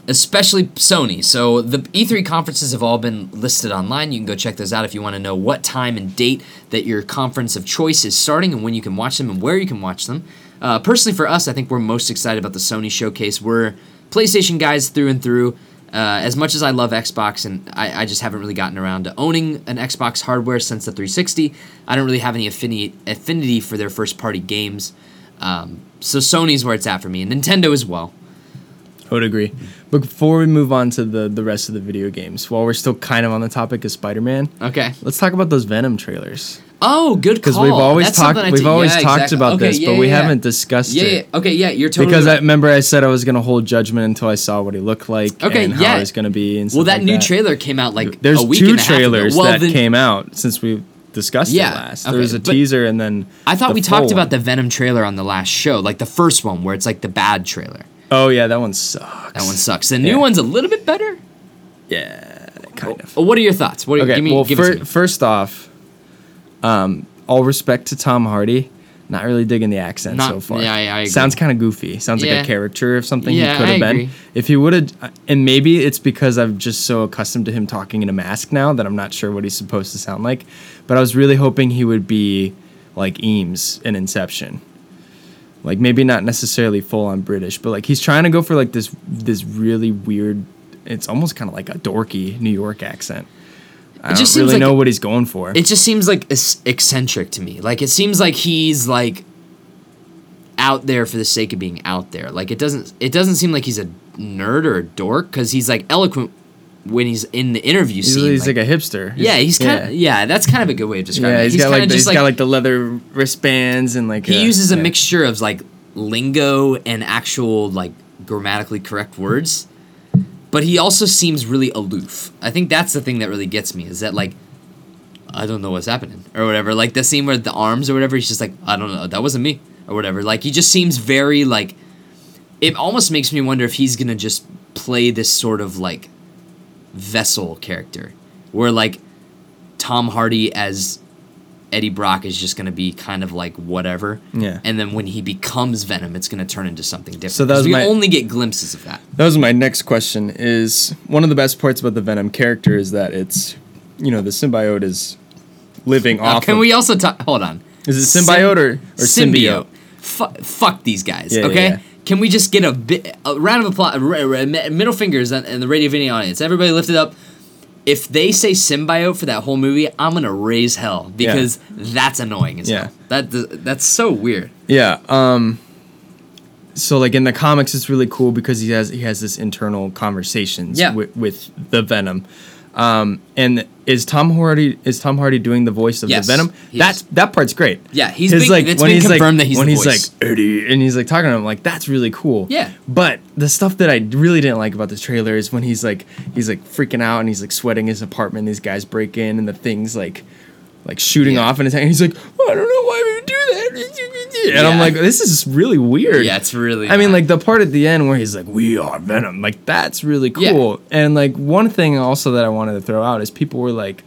especially Sony. So the E3 conferences have all been listed online. You can go check those out if you want to know what time and date that your conference of choice is starting and when you can watch them and where you can watch them. Uh, personally, for us, I think we're most excited about the Sony showcase. We're PlayStation guys through and through. Uh, as much as I love Xbox, and I, I just haven't really gotten around to owning an Xbox hardware since the 360, I don't really have any affinity affinity for their first party games. Um, so Sony's where it's at for me, and Nintendo as well. I would agree. But before we move on to the, the rest of the video games, while we're still kind of on the topic of Spider Man, Okay. let's talk about those Venom trailers. Oh, good call. Because we've always That's talked we've always yeah, talked exactly. about Okay, this, yeah, but we yeah, haven't discussed Yeah, it. yeah. Okay, yeah, you're totally Because I remember I said I was gonna hold judgment until I saw what he looked like Okay, and yeah. how he's gonna be. And well, that like new that. trailer came out like There's a week two and a half ago. trailers Well, that then- came out since we discussed Yeah, it last. okay, There was a teaser and then I thought the we talked about the Venom trailer on the last show, like the first one where it's like the bad trailer. Oh yeah, that one sucks. That one sucks. The new one's a little bit better. Yeah, kind of. What are your thoughts? What? Okay, give me, well, give fir- first off, um, all respect to Tom Hardy. Not really digging the accent Not- so far. yeah, I- I agree. Sounds kind of goofy. Sounds Yeah. like a caricature of something Yeah, he could have been. agree. If he would have, and maybe it's because I'm just so accustomed to him talking in a mask now that I'm not sure what he's supposed to sound like. But I was really hoping he would be like Eames in Inception. Like maybe not necessarily full on British, but like he's trying to go for like this this really weird. It's almost kind of like a dorky New York accent. I don't just seems really like know what he's going for. It just seems like eccentric to me. Like it seems like he's like out there for the sake of being out there. Like it doesn't. It doesn't seem like he's a nerd or a dork because he's like eloquent when he's in the interview he's, scene. he's like, a hipster. yeah, he's kind of yeah. That's kind of a good way of describing yeah. it. He's got like the, just he's got like the leather wristbands and like he uh, uses a yeah. mixture of like lingo and actual like grammatically correct words but he also seems really aloof. I think that's the thing that really gets me is that like i don't know what's happening or whatever. Like the scene where the arms or whatever he's just like i don't know that wasn't me or whatever. Like he just seems very like it almost makes me wonder if he's gonna just play this sort of like vessel character where like tom hardy as Eddie Brock is just going to be kind of like whatever. Yeah. And then when he becomes Venom, it's going to turn into something different. So that was we my- only get glimpses of that. That was my next question. Is one of the best parts about the Venom character is that it's, you know, the symbiote is living off. can of, we also talk? Hold on. Is it symbiote or- or symbiote? Fu- fuck these guys. Yeah, yeah, okay. yeah. Can we just get a bit a round of applause, middle fingers, and and the radio video audience? Everybody lift it up. If they say symbiote for that whole movie, I'm gonna raise hell because that's annoying as Yeah. hell. That that's so weird. Yeah. Um. So like in the comics, it's really cool because he has he has this internal conversations Yeah. with, with the Venom. Um, and is Tom Hardy is Tom Hardy doing the voice of Yes, the Venom? That's is. that part's great. Yeah, he's His, been- like it's when been he's confirmed like that he's when the he's voice. like Eddie and he's like talking to him like that's really cool. Yeah. But the stuff that I really didn't like about this trailer is when he's like he's like freaking out and he's like sweating his apartment. These guys break in and the things like like shooting Yeah. off and he's like oh, I don't know why we would do that. And I'm like this is really weird. Yeah, it's really. I mean, like the part at the end where he's like, "We are Venom," like that's really Yeah. cool. And like one thing also that I wanted to throw out is people were like,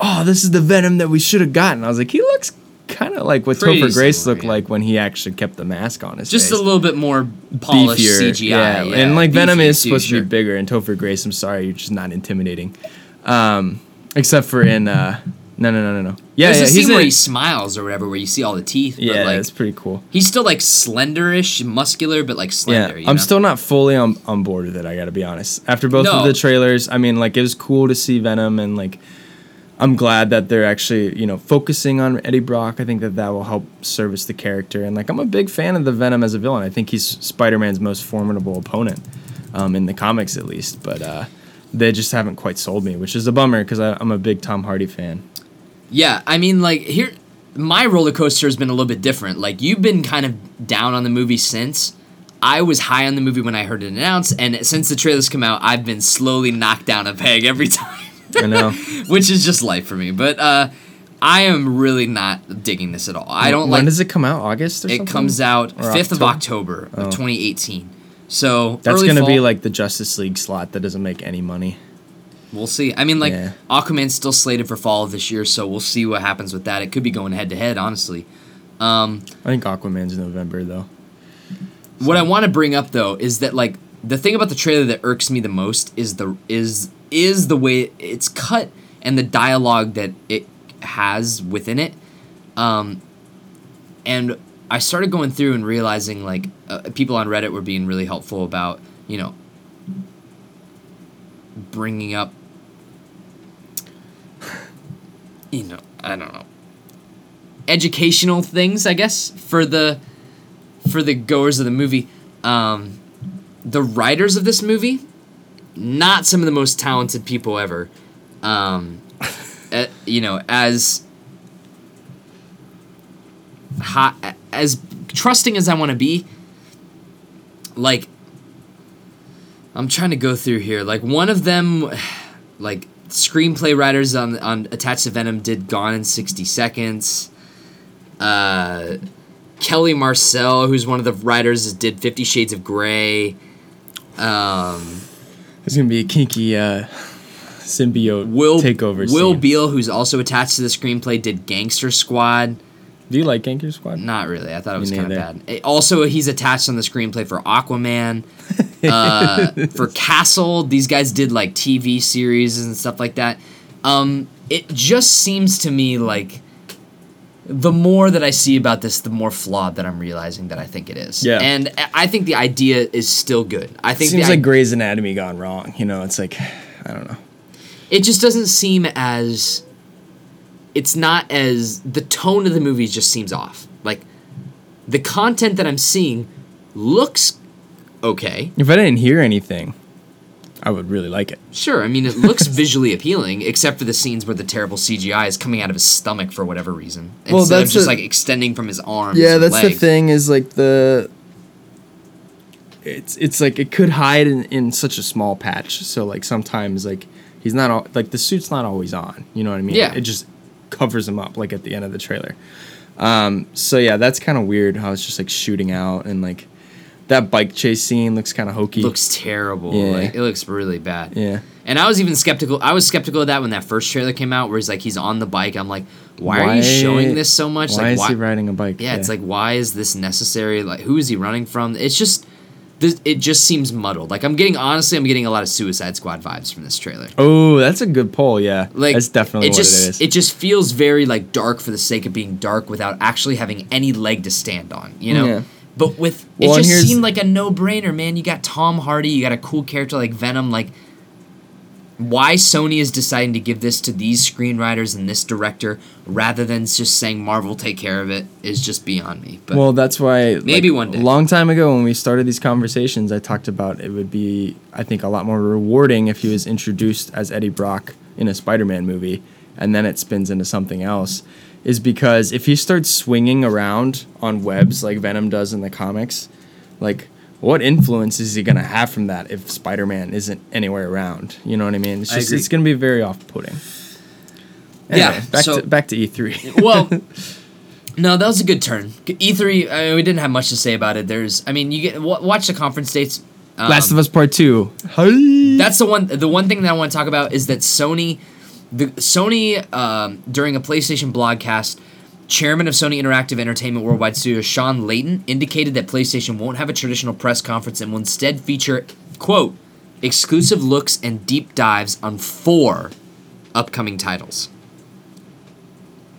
"Oh, this is the Venom that we should have gotten." I was like, he looks kind of like what Pretty Topher Grace similar, looked yeah. like when he actually kept the mask on his just face. a little bit more polished Beefier, CGI. yeah. yeah, and like Venom is too, supposed to be bigger, and Topher Grace, I'm sorry, you're just not intimidating. Um, except for in uh, no, no, no, no, no. Yeah, There's yeah, a scene where in, he smiles or whatever, where you see all the teeth. yeah, but like, it's pretty cool. he's still like slenderish, muscular, but like slender. Yeah, I'm know? still not fully on, on board with it. I got to be honest. After both No. of the trailers, I mean, like it was cool to see Venom, and like I'm glad that they're actually you know focusing on Eddie Brock. I think that that will help service the character, and like I'm a big fan of the Venom as a villain. I think he's Spider-Man's most formidable opponent um, in the comics, at least. But uh, they just haven't quite sold me, which is a bummer because I'm a big Tom Hardy fan. Yeah, I mean, like here, my roller coaster has been a little bit different. Like you've been kind of down on the movie since. I was high on the movie when I heard it announced, and since the trailers come out, I've been slowly knocked down a peg every time, I know. which is just life for me. But uh, I am really not digging this at all. I don't when like. When does it come out? August or it something? comes out fifth of October? Of 2018. So That's early gonna be like the Justice League slot that doesn't make any money. We'll see. I mean, like Yeah. Aquaman's still slated for fall of this year, so we'll see what happens with that. It could be going head to head, honestly. Um, I think Aquaman's November though. what I want to bring up though is that like the thing about the trailer that irks me the most is the is is the way it's cut and the dialogue that it has within it. Um, and I started going through and realizing like uh, people on Reddit were being really helpful about you know bringing up you know I don't know. Educational things I guess for the for the goers of the movie. Um, the writers of this movie not some of the most talented people ever. Um, eh, you know as hot as trusting as I want to be like I'm trying to go through here like one of them like screenplay writers on on attached to Venom did Gone in 60 Seconds uh Kelly Marcel who's one of the writers did 50 Shades of Grey um There's gonna be a kinky uh, symbiote Will takeover. Will scene. Beall who's also attached to the screenplay did Gangster Squad Do you like Gangster Squad? Not really. I thought it was kind of bad. Eh, Also, he's attached on the screenplay for Aquaman. uh, for Castle, these guys did like TV series and stuff like that. Um, it just seems to me like the more that I see about this, the more flawed that I'm realizing that I think it is. Yeah. And I- think the idea is still good. I think it Seems like i- Grey's Anatomy gone wrong. You know, it's like I don't know. it just doesn't seem as it's not as the tone of the movie just seems off like the content that i'm seeing looks okay If I didn't hear anything, I would really like it. sure i mean it looks visually appealing except for the scenes where the terrible cgi is coming out of his stomach for whatever reason Well, instead that's of just the- like extending from his arms Yeah, that's the thing. Is like the. It's it's like it could hide in, in such a small patch. So like sometimes like he's not all, like the suit's not always on. You know what I mean? Yeah. It just covers him up like at the end of the trailer. Um. So yeah, that's kind of weird how it's just like shooting out and like that bike chase scene looks kind of hokey. looks terrible Yeah. like it looks really bad Yeah. And I was even skeptical. I was skeptical of that when that first trailer came out, where he's like he's on the bike. I'm like, why, are you showing this so much? Why like, is why? he riding a bike? yeah, it's like why is this necessary? Like, who is he running from? It's just, this, it just seems muddled. Like I'm getting honestly, I'm getting a lot of Suicide Squad vibes from this trailer. Oh, that's a good poll. Yeah, Like that's definitely it what just, it is. It just feels very like dark for the sake of being dark without actually having any leg to stand on. You know. Yeah. But with Well, it just seemed like a no brainer, man. You got Tom Hardy, you got a cool character like Venom, like why Sony is deciding to give this to these screenwriters and this director rather than just saying Marvel take care of it is just beyond me. But well, that's why. Maybe like, one day. A long time ago, when we started these conversations, I talked about it would be, I think, a lot more rewarding if he was introduced as Eddie Brock in a Spider-Man movie, and then it spins into something else, is because if he starts swinging around on webs like Venom does in the comics, like what influence is he gonna have from that if Spider-Man isn't anywhere around? You know what I mean? It's just it's gonna be very off-putting. Yeah, back so- to back to E E3. well, no, that was a good turn. E3, I mean, we didn't have much to say about it. There's, I mean, you get wa- watch the conference dates. Um, Last of Us Part Two. Hey. That's the one. The one thing that I want to talk about is that Sony, the Sony um, during a PlayStation blogcast, chairman of Sony Interactive Entertainment Worldwide Studios Shawn Layden indicated that PlayStation won't have a traditional press conference and will instead feature quote exclusive looks and deep dives on four upcoming titles.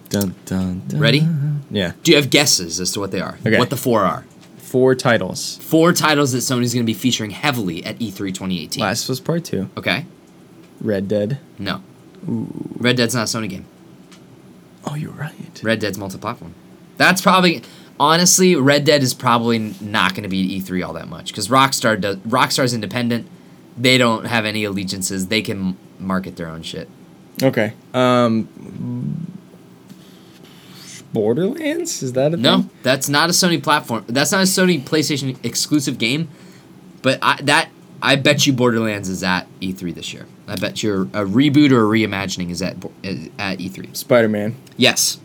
Dun, dun, dun. Ready? Yeah. Do you have guesses as to what they are? Okay. What the four are? Four titles. Four titles that Sony's going to be featuring heavily at E E3 2018. Last Us Part Two. Okay. Red Dead. No. Ooh. Red Dead's not a Sony game. Oh, you're right. Red Dead's multi-platform. That's probably honestly Red Dead is probably not going to be at E3 all that much because Rockstar does. Rockstar's independent. They don't have any allegiances. They can market their own shit. Okay. Um. Borderlands is that a No, thing? that's not a Sony platform. That's not a Sony PlayStation exclusive game. But I, that I bet you Borderlands is at E3 this year. I bet you a reboot or a reimagining is at at E3. Spider Man. Yes,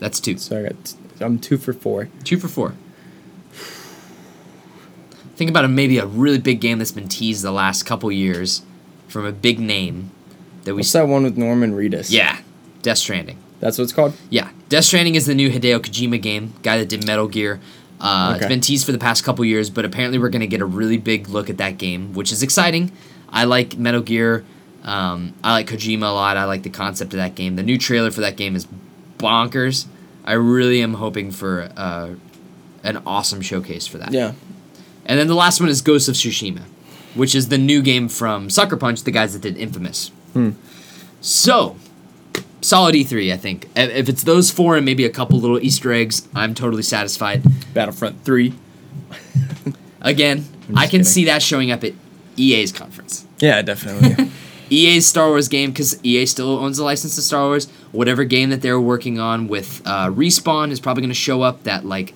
that's two. So I got. I'm two for four. Two for four. Think about a, maybe a really big game that's been teased the last couple years from a big name that we. What's that one with Norman Reedus? Yeah, Death Stranding. That's what it's called. Yeah, Death Stranding is the new Hideo Kojima game, guy that did Metal Gear. Uh, It's Okay. been teased for the past couple years, but apparently we're going to get a really big look at that game, which is exciting. I like Metal Gear. Um, I like Kojima a lot. I like the concept of that game. The new trailer for that game is bonkers. I really am hoping for uh, an awesome showcase for that. Yeah. And then the last one is Ghost of Tsushima, which is the new game from Sucker Punch, the guys that did Infamous. So, solid E3, I think. If it's those four and maybe a couple little Easter eggs, I'm totally satisfied. Battlefront Three. Again, I'm I can kidding. see that showing up at EA's conference. Yeah, definitely. EA's Star Wars game, because EA still owns the license to Star Wars. Whatever game that they're working on with uh, Respawn is probably going to show up. That like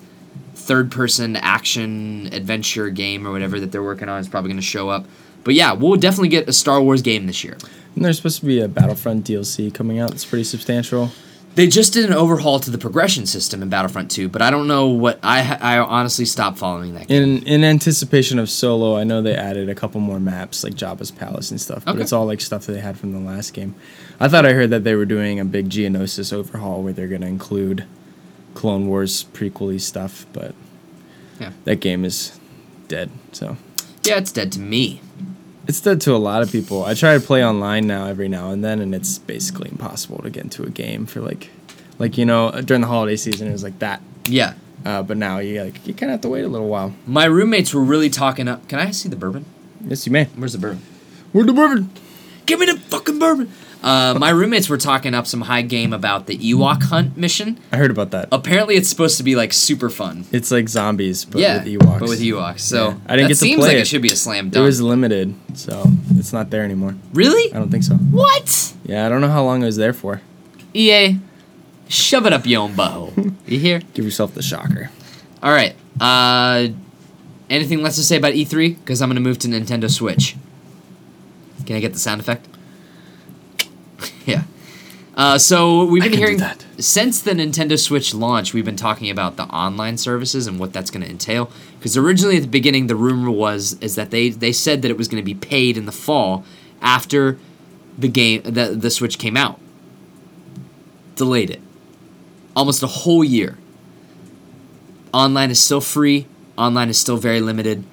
third person action adventure game or whatever that they're working on is probably going to show up. But yeah, we'll definitely get a Star Wars game this year. And there's supposed to be a Battlefront DLC coming out. That's pretty substantial. They just did an overhaul to the progression system in Battlefront 2, but I don't know what I I honestly stopped following that game. In in anticipation of Solo, I know they added a couple more maps like Jabba's palace and stuff, but Okay. it's all like stuff that they had from the last game. I thought I heard that they were doing a big Geonosis overhaul where they're going to include Clone Wars prequely stuff, but Yeah. that game is dead. So Yeah, it's dead to me. It's dead to a lot of people. I try to play online now every now and then, and it's basically impossible to get into a game for like, like you know, during the holiday season it was like that. Yeah. Uh, but now you like you kind of have to wait a little while. My roommates were really talking up. Can I see the bourbon? Yes, you may. Where's the bourbon? Where's the bourbon? Give me the fucking bourbon. Uh, my roommates were talking up some high game about the Ewok hunt mission. I heard about that. Apparently, it's supposed to be like super fun. It's like zombies, but yeah, with Ewoks. but with Ewoks. So Yeah. I didn't that get to seems play like it. Seems like it. should be a slam dunk. It was limited, so it's not there anymore. really? I don't think so. What? Yeah, I don't know how long it was there for. EA, shove it up your own butthole. you hear? Give yourself the shocker. All right. Uh, anything less to say about E3? Because I'm gonna move to Nintendo Switch. Can I get the sound effect? Yeah. Uh, so we've been hearing that. since the Nintendo Switch launch, we've been talking about the online services and what that's going to entail. Because originally at the beginning, the rumor was is that they they said that it was going to be paid in the fall after the game the the Switch came out. Delayed it almost a whole year. Online is still free. Online is still very limited.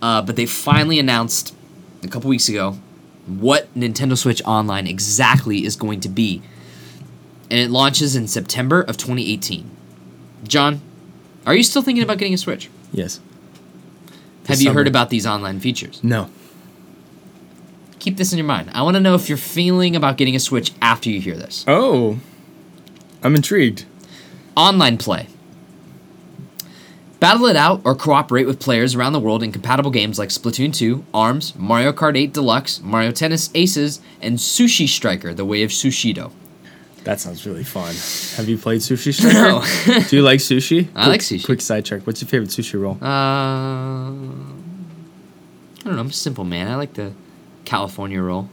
Uh, but they finally announced a couple weeks ago what Nintendo Switch Online exactly is going to be. And it launches in September of 2018. John, are you still thinking about getting a Switch? Yes. Have you heard about these online features? No. Keep this in your mind. I want to know if you're feeling about getting a Switch after you hear this. Oh, I'm intrigued. Online play. Battle it out or cooperate with players around the world in compatible games like Splatoon 2, ARMS, Mario Kart 8 Deluxe, Mario Tennis Aces, and Sushi Striker: The Way of Sushido. That sounds really fun. Have you played Sushi Striker? No. Do you like sushi? I like sushi. Quick side sidetrack. What's your favorite sushi roll? Uh, I don't know. I'm a simple man. I like the California roll.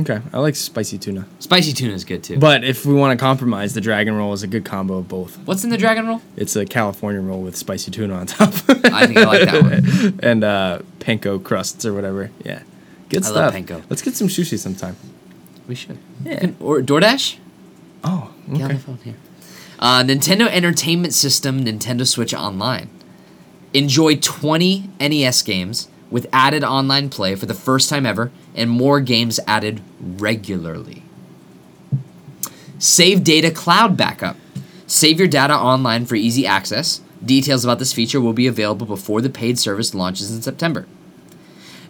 Okay, I like spicy tuna. Spicy tuna is good too. But if we want to compromise, the dragon roll is a good combo of both. What's in the dragon roll? It's a California roll with spicy tuna on top. I think I like that one. and uh, panko crusts or whatever. Yeah, good I stuff. love panko. Let's get some sushi sometime. We should. Yeah. Or DoorDash? Oh, Get on okay. the phone here. Uh, Nintendo Entertainment System, Nintendo Switch Online. Enjoy 20 NES games with added online play for the first time ever and more games added regularly. Save data cloud backup. Save your data online for easy access. Details about this feature will be available before the paid service launches in September.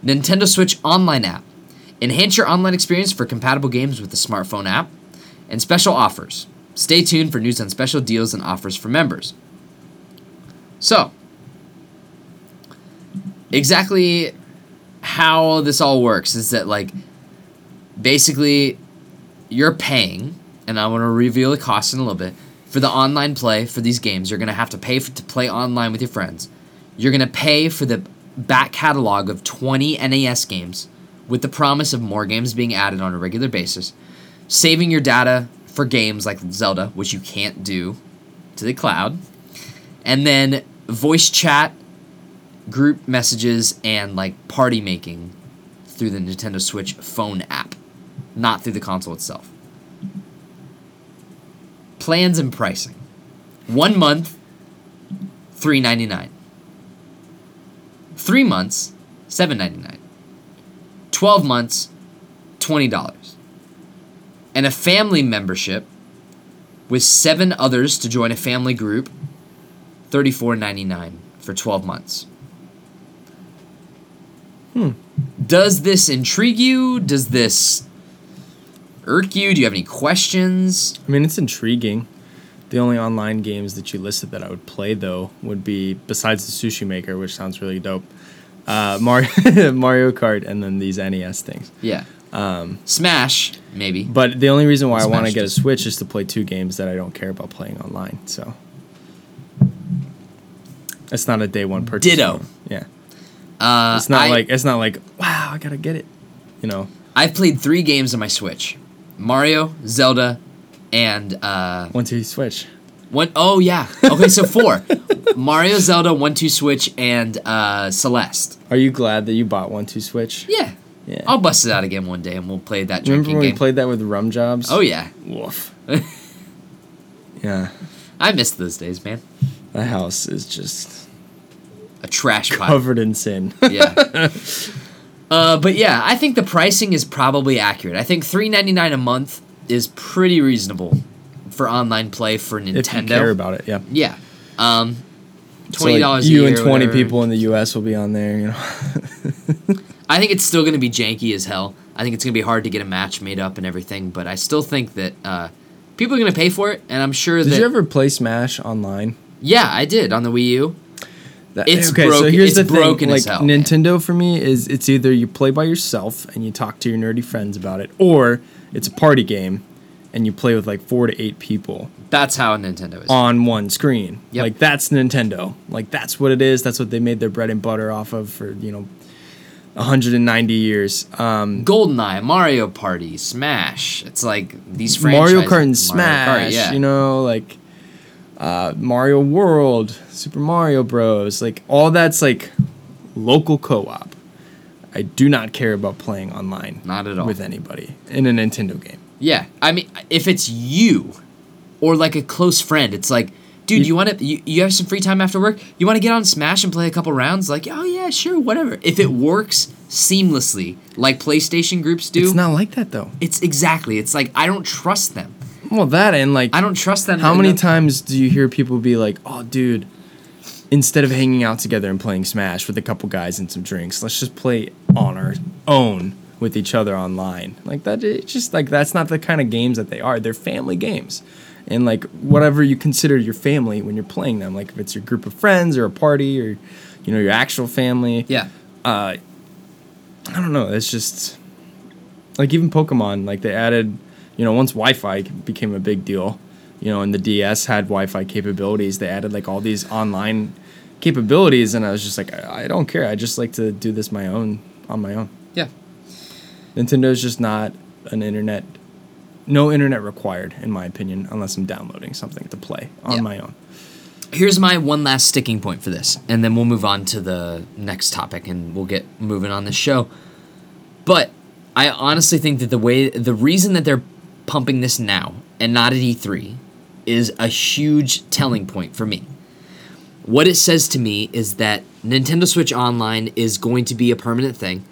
Nintendo Switch Online app. Enhance your online experience for compatible games with the smartphone app and special offers. Stay tuned for news on special deals and offers for members. So, exactly how this all works is that, like, basically, you're paying, and I want to reveal the cost in a little bit, for the online play for these games. You're going to have to pay for, to play online with your friends. You're going to pay for the back catalog of 20 NES games with the promise of more games being added on a regular basis saving your data for games like Zelda, which you can't do to the cloud, and then voice chat, group messages, and like party making through the Nintendo Switch phone app, not through the console itself. Plans and pricing. One month, three ninety nine. Three months, seven ninety nine. Twelve months, twenty dollars and a family membership with seven others to join a family group, $34.99 for 12 months. Hmm. Does this intrigue you? Does this irk you? Do you have any questions? I mean, it's intriguing. The only online games that you listed that I would play though would be besides the Sushi Maker, which sounds really dope. Uh, Mario Mario Kart and then these NES things. Yeah. Um, Smash, maybe. But the only reason why I want to get a Switch is to play two games that I don't care about playing online. So it's not a day one purchase. Ditto. Yeah, Uh, it's not I- like it's not like wow, I gotta get it. You know, I've played three games on my Switch Mario, Zelda, and uh, once you switch. One oh yeah. Okay, so four. Mario, Zelda, One Two Switch, and uh, Celeste. Are you glad that you bought one two Switch? Yeah. Yeah. I'll bust it out again one day, and we'll play that Remember drinking when we game. played that with Rum Jobs? oh yeah, Woof. yeah, I miss those days, man. the house is just A trash pile. covered in sin. Yeah. uh, but yeah, I think the pricing is probably accurate. I think three ninety nine a month is pretty reasonable for online play for Nintendo. if you care about it, yeah. yeah. Um, So, twenty like, dollars. you a year and twenty whatever. people in the U.S. will be on there. You know. I think it's still going to be janky as hell. I think it's going to be hard to get a match made up and everything, but I still think that uh, people are going to pay for it, and I'm sure Did that. you ever play Smash online? yeah, I did on the Wii U. That- It's broken- it's broken like as hell, man. Nintendo for me is it's either you play by yourself and you talk to your nerdy friends about it, or it's a party game and you play with like four to eight people That's how Nintendo is. on one screen. Yep. Like that's Nintendo. Like that's what it is. That's what they made their bread and butter off of for you know, 190 years. Um, GoldenEye, Mario Party, Smash. It's like these Mario. Kart and Mario Smash. Kart, yeah. You know, like uh, Mario World, Super Mario Bros. Like all that's like local co-op. I do not care about playing online. Not at all. with anybody in a Nintendo game. Yeah, I mean, if it's you or like a close friend, it's like, dude, you want to you, you have some free time after work? You want to get on Smash and play a couple rounds? Like, oh yeah, sure, whatever. If it works seamlessly, like PlayStation groups do, It's not like that though. it's exactly. It's like I don't trust them. Well, that and like I don't trust them. How many enough- times do you hear people be like, "Oh, dude, instead of hanging out together and playing Smash with a couple guys and some drinks, let's just play on our own with each other online." Like that, it's just like that's not the kind of games that they are. They're family games, and like whatever you consider your family when you're playing them. Like if it's your group of friends or a party or you know your actual family. Yeah. Uh, I don't know. It's just like even Pokemon. Like they added, you know, once Wi-Fi became a big deal, you know, and the DS had Wi-Fi capabilities. They added like all these online capabilities, and I was just like, I, I don't care. I just like to do this my own on my own. Yeah. Nintendo's just not an internet. No internet required, in my opinion, unless I'm downloading something to play on Yeah. my own. Here's my one last sticking point for this, and then we'll move on to the next topic and we'll get moving on the show. But I honestly think that the way the reason that they're pumping this now and not at E3 is a huge telling point for me. What it says to me is that Nintendo Switch Online is going to be a permanent thing,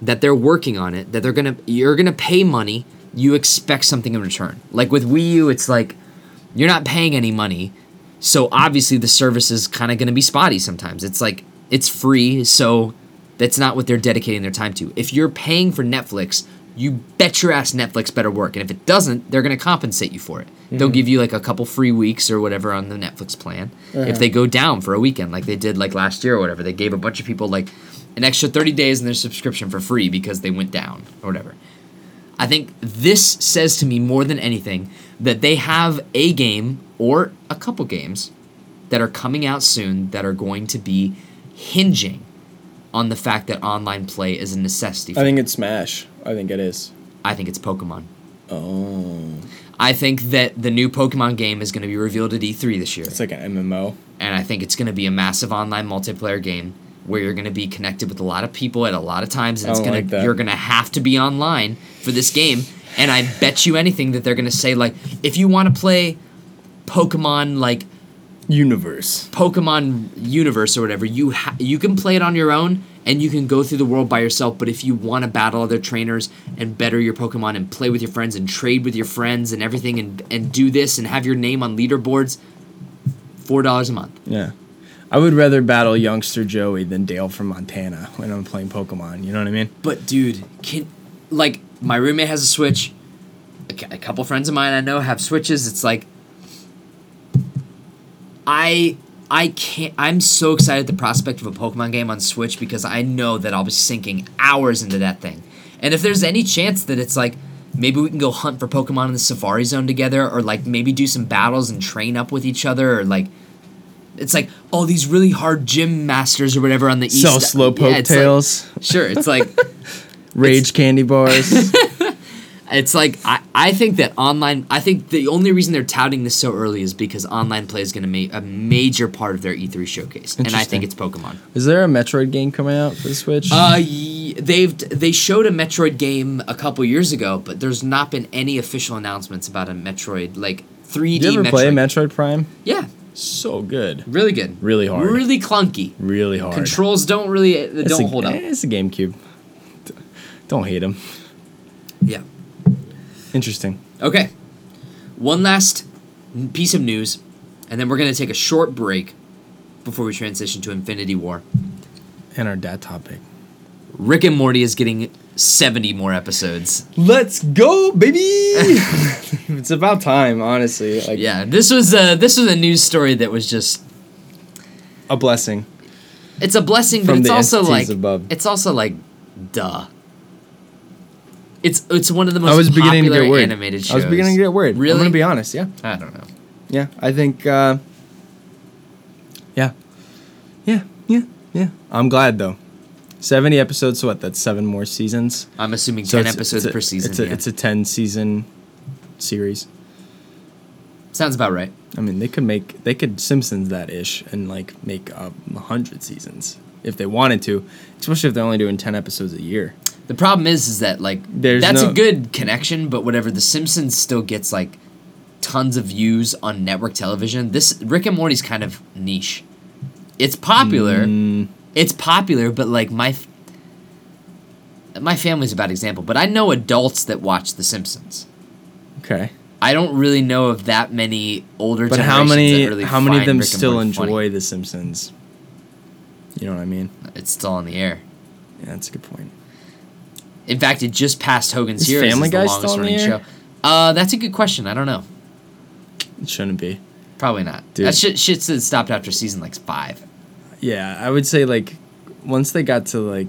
that they're working on it, that they're gonna you're gonna pay money, you expect something in return. Like with Wii U, it's like you're not paying any money, so obviously the service is kind of gonna be spotty sometimes. It's like it's free, so that's not what they're dedicating their time to. If you're paying for Netflix, you bet your ass Netflix better work. And if it doesn't, they're going to compensate you for it. They'll mm-hmm. give you like a couple free weeks or whatever on the Netflix plan. If uh-huh. they go down for a weekend, like they did like last year or whatever, they gave a bunch of people like an extra 30 days in their subscription for free because they went down or whatever. I think this says to me more than anything that they have a game or a couple games that are coming out soon that are going to be hinging on the fact that online play is a necessity. For I think it's Smash. I think it is. I think it's Pokemon. Oh, I think that the new Pokemon game is going to be revealed at E3 this year. it's like an MMO. and I think it's going to be a massive online multiplayer game where you're going to be connected with a lot of people at a lot of times and it's going like to you're going to have to be online for this game and I bet you anything that they're going to say like if you want to play Pokemon like Universe. Pokemon universe or whatever, you ha- you can play it on your own and you can go through the world by yourself. But if you want to battle other trainers and better your Pokemon and play with your friends and trade with your friends and everything and and do this and have your name on leaderboards, four dollars a month. Yeah. I would rather battle youngster Joey than Dale from Montana when I'm playing Pokemon. You know what I mean? But dude, can like my roommate has a Switch. A, a couple friends of mine I know have Switches. It's like I I can't. I'm so excited at the prospect of a Pokemon game on Switch because I know that I'll be sinking hours into that thing. And if there's any chance that it's like maybe we can go hunt for Pokemon in the Safari Zone together, or like maybe do some battles and train up with each other, or like. It's like all these really hard gym masters or whatever on the east. Sell slow poke Yeah, it's like- tails, Sure, it's like rage candy bars. it's like I, I think that online I think the only reason they're touting this so early is because online play is going to make a major part of their E3 showcase, and I think it's Pokemon. Is there a Metroid game coming out for the Switch? Uh, y- they've they showed a Metroid game a couple years ago, but there's not been any official announcements about a Metroid like 3D. Did you ever Metroid. play Metroid Prime? Yeah, So good. really good. Really hard. Really clunky. Really hard. Controls don't really uh, don't a, hold up. eh, It's a GameCube. Don't hate him. Yeah. Interesting. Okay. One last piece of news, and then we're going to take a short break before we transition to Infinity War. And our dad topic. Rick and Morty is getting 70 more episodes. Let's go, baby! it's about time, honestly. Like Yeah, this was a this was a news story that was just a blessing. it's a blessing, but it's also like above. it's also like duh. It's it's one of the most I was beginning to popular get worried. animated shows. I was beginning to get worried. Really? I'm gonna be honest. Yeah, I don't know. yeah. I think. Uh, yeah, yeah, yeah, yeah. I'm glad though. Seventy episodes. So what? That's seven more seasons. I'm assuming So 10 it's- episodes a- per season. It's a, yeah. it's a ten season series. Sounds about right. I mean, they could make they could Simpsons that ish and like make a hundred seasons if they wanted to, especially if they're only doing ten episodes a year. The problem is, is that like There's that's a good connection, but whatever. The Simpsons still gets like tons of views on network television. This Rick and Morty's kind of niche. It's popular. Mm, It's popular, but like my f- my family's a bad example. But I know adults that watch The Simpsons. okay, I don't really know of that many older. but how many really how many of them Rick still enjoy funny. The Simpsons? You know what I mean? It's still on the air. Yeah, that's a good point. In fact, it just passed Hogan's Is Heroes Family Guy longest still on the running air? show. Uh, that's a good question. I don't know. It shouldn't be. Probably not. Dude. That shit shit stopped after season like five. Yeah, I would say like once they got to like.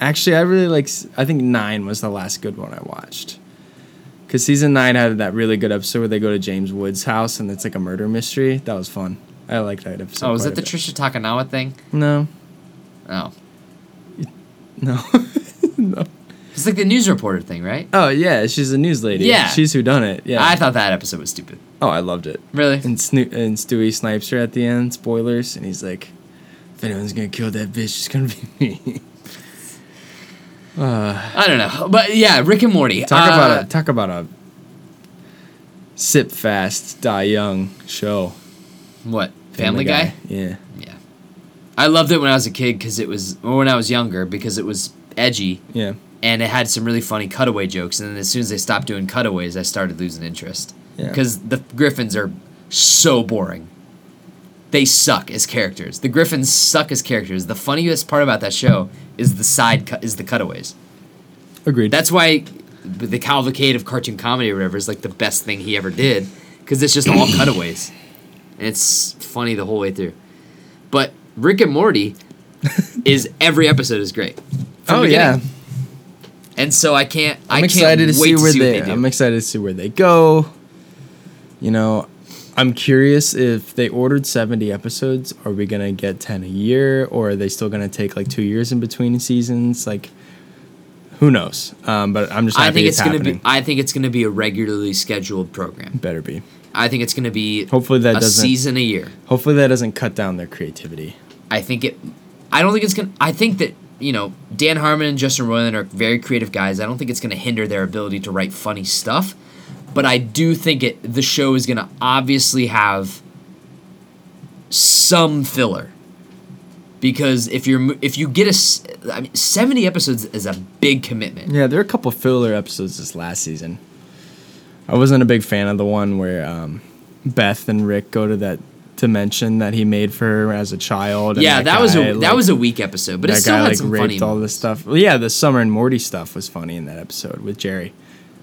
Actually, I really like. I think nine was the last good one I watched. Cause season nine had that really good episode where they go to James Woods' house and it's like a murder mystery. That was fun. I like that episode. Oh, was that the bit. Trisha Takanawa thing? No, Oh, no, no. it's like the news reporter thing, right? Oh yeah, she's a news lady. Yeah. she's who done it. Yeah. I thought that episode was stupid. oh, I loved it. Really? And Sno- and Stewie snipes her at the end. Spoilers, and he's like, "If anyone's gonna kill that bitch, it's gonna be me." I don't know, but yeah, Rick and Morty. Talk uh, about a talk about a sip fast, die young show. what Family, Guy? Yeah. Yeah, I loved it when I was a kid because it was, or when I was younger because it was edgy Yeah. and it had some really funny cutaway jokes. And then as soon as they stopped doing cutaways, I started losing interest Yeah. because the Griffins are so boring. They suck as characters. The Griffins suck as characters. The funniest part about that show is the side cut is the cutaways. Agreed. That's why the cavalcade of cartoon comedy or whatever is like the best thing he ever did because it's just all cutaways and it's funny the whole way through. But Rick and Morty is every episode is great. from oh yeah. And so I can't. I I'm can't excited to see where see they. they. I'm excited to see where they go. You know, I'm curious if they ordered 70 episodes. Are we gonna get 10 a year, or are they still gonna take like two years in between seasons? Like, who knows? Um, but I'm just I think it's, it's gonna happening. be. I think it's gonna be a regularly scheduled program. Better be. I think it's gonna be. Hopefully that a doesn't- season a year. Hopefully that doesn't cut down their creativity. I think it. I don't think it's gonna. I think that you know Dan Harmon and Justin Roiland are very creative guys. I don't think it's gonna hinder their ability to write funny stuff, but I do think it. The show is gonna obviously have some filler. Because if you're if you get a I mean seventy episodes is a big commitment. Yeah, there are a couple filler episodes this last season. I wasn't a big fan of the one where um, Beth and Rick go to that dimension that he made for her as a child. Yeah, that, was a guy, that was a weak episode, but it that still guy had like some raped funny. all this stuff. Well, yeah, the Summer and Morty stuff was funny in that episode with Jerry,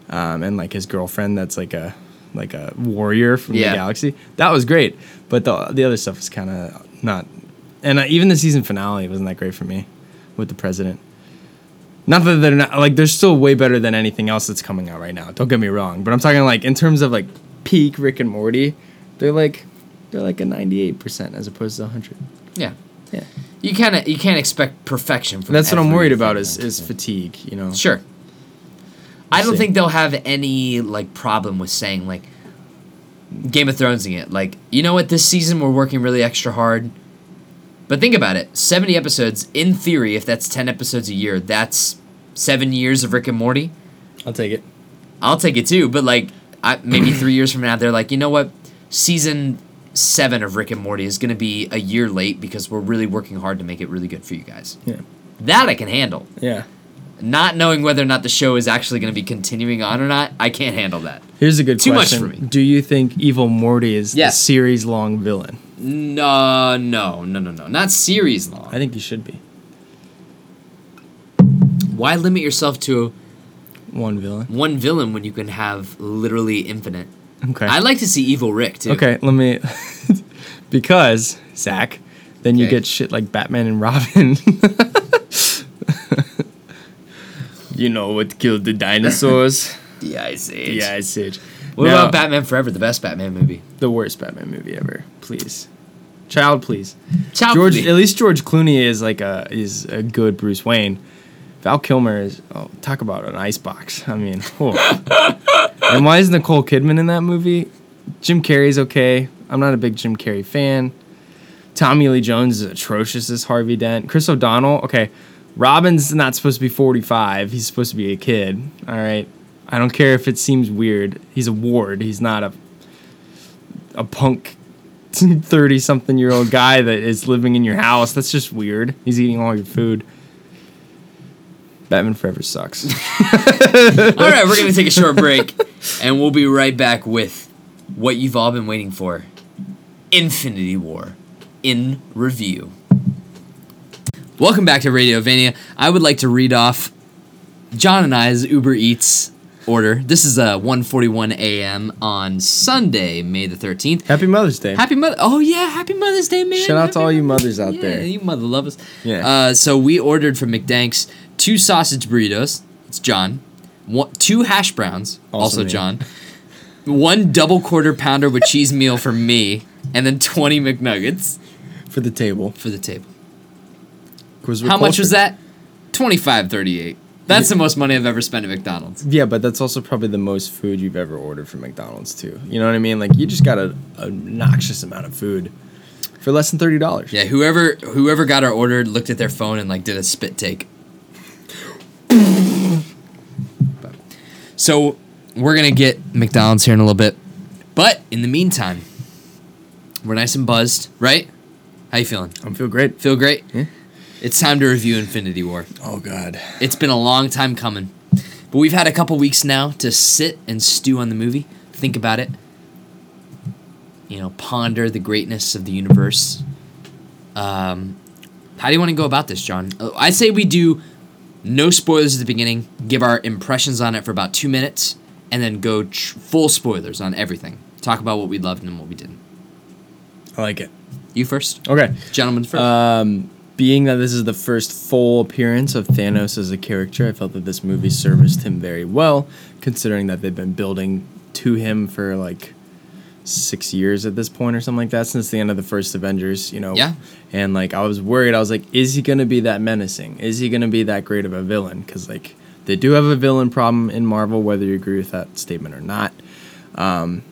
um, and like his girlfriend that's like a like a warrior from Yeah. the galaxy. That was great, but the the other stuff was kind of not. And uh, even the season finale wasn't that great for me with the president. Not that they're not like they're still way better than anything else that's coming out right now. Don't get me wrong, but I'm talking like in terms of like peak Rick and Morty, they're like they're like a 98 percent as opposed to 100. Yeah, Yeah. you kind of you can't expect perfection from. That's what I'm worried about is is fatigue. You know. Sure. I don't see. think they'll have any like problem with saying like Game of Thronesing it. Like, you know what, this season we're working really extra hard. But think about it. 70 episodes, in theory, if that's 10 episodes a year, that's seven years of Rick and Morty. I'll take it. I'll take it too, but like I, maybe three years from now, they're like, you know what? Season seven of Rick and Morty is going to be a year late because we're really working hard to make it really good for you guys. Yeah. That I can handle. Yeah. Not knowing whether or not the show is actually going to be continuing on or not, I can't handle that. Here's a good Too much question. for me. Do you think Evil Morty is Yes. the series long villain? No, no, no, no, no. Not series long. I think he should be Why limit yourself to one villain. one villain when you can have literally infinite? Okay. I'd like to see Evil Rick too. okay. Let me. because Zach, then you get shit like Batman and Robin. you know what killed the dinosaurs? The Ice Age. yeah, Ice Age. What Now- about Batman Forever, the best Batman movie? the worst Batman movie ever? Please, child, please. Child George, Plea. at least George Clooney is like a is a good Bruce Wayne. Val Kilmer is oh, talk about an icebox. I mean, oh. And why is Nicole Kidman in that movie? Jim Carrey's okay. I'm not a big Jim Carrey fan. Tommy Lee Jones is atrocious as Harvey Dent. Chris O'Donnell, okay. Robin's not supposed to be 45. He's supposed to be a kid. All right. I don't care if it seems weird. He's a ward. He's not a a punk 30 something year old guy that is living in your house. That's just weird. He's eating all your food. Batman Forever sucks. All right, we're going to take a short break and we'll be right back with what you've all been waiting for Infinity War in review. Welcome back to Radiovania. I would like to read off John and I's Uber Eats order. This is uh 1:41 a.m. on Sunday, May the 13th. Happy Mother's Day. Happy Mother. Oh yeah, Happy Mother's Day, man. Shout out Happy to all you mothers out yeah, there. you mother lovers. Yeah. Uh, so we ordered from McDanks two sausage burritos. It's John. One, two hash browns. Also Also. John. One double quarter pounder with cheese meal for me, and then 20 McNuggets for the table. for the table. How much was that? 25.38. That's the most money I've ever spent at McDonald's. Yeah, but that's also probably the most food you've ever ordered from McDonald's too. You know what I mean? Like you just got a, a obnoxious amount of food for less than thirty dollars. Yeah, whoever whoever got our order looked at their phone and like did a spit take. But- so we're gonna get McDonald's here in a little bit, but in the meantime, we're nice and buzzed, right? How you feeling? I'm feel great. Feel great? Yeah. It's time to review Infinity War. Oh God. It's been a long time coming, but we've had a couple weeks now to sit and stew on the movie, think about it, you know, ponder the greatness of the universe. Um, how do you want to go about this, John? Uh, I say we do no spoilers at the beginning, give our impressions on it for about two minutes, and then go tr- full spoilers on everything. Talk about what we loved and what we didn't. I like it. You first, Okay. gentlemen first. Um, being that this is the first full appearance of Thanos as a character, I felt that this movie serviced him very well, considering that they've been building to him for like six years at this point or something like that since the end of the first Avengers, you know. Yeah. And like I was worried, I was like, is he gonna be that menacing? Is he gonna be that great of a villain? Because like they do have a villain problem in Marvel, whether you agree with that statement or not. Um,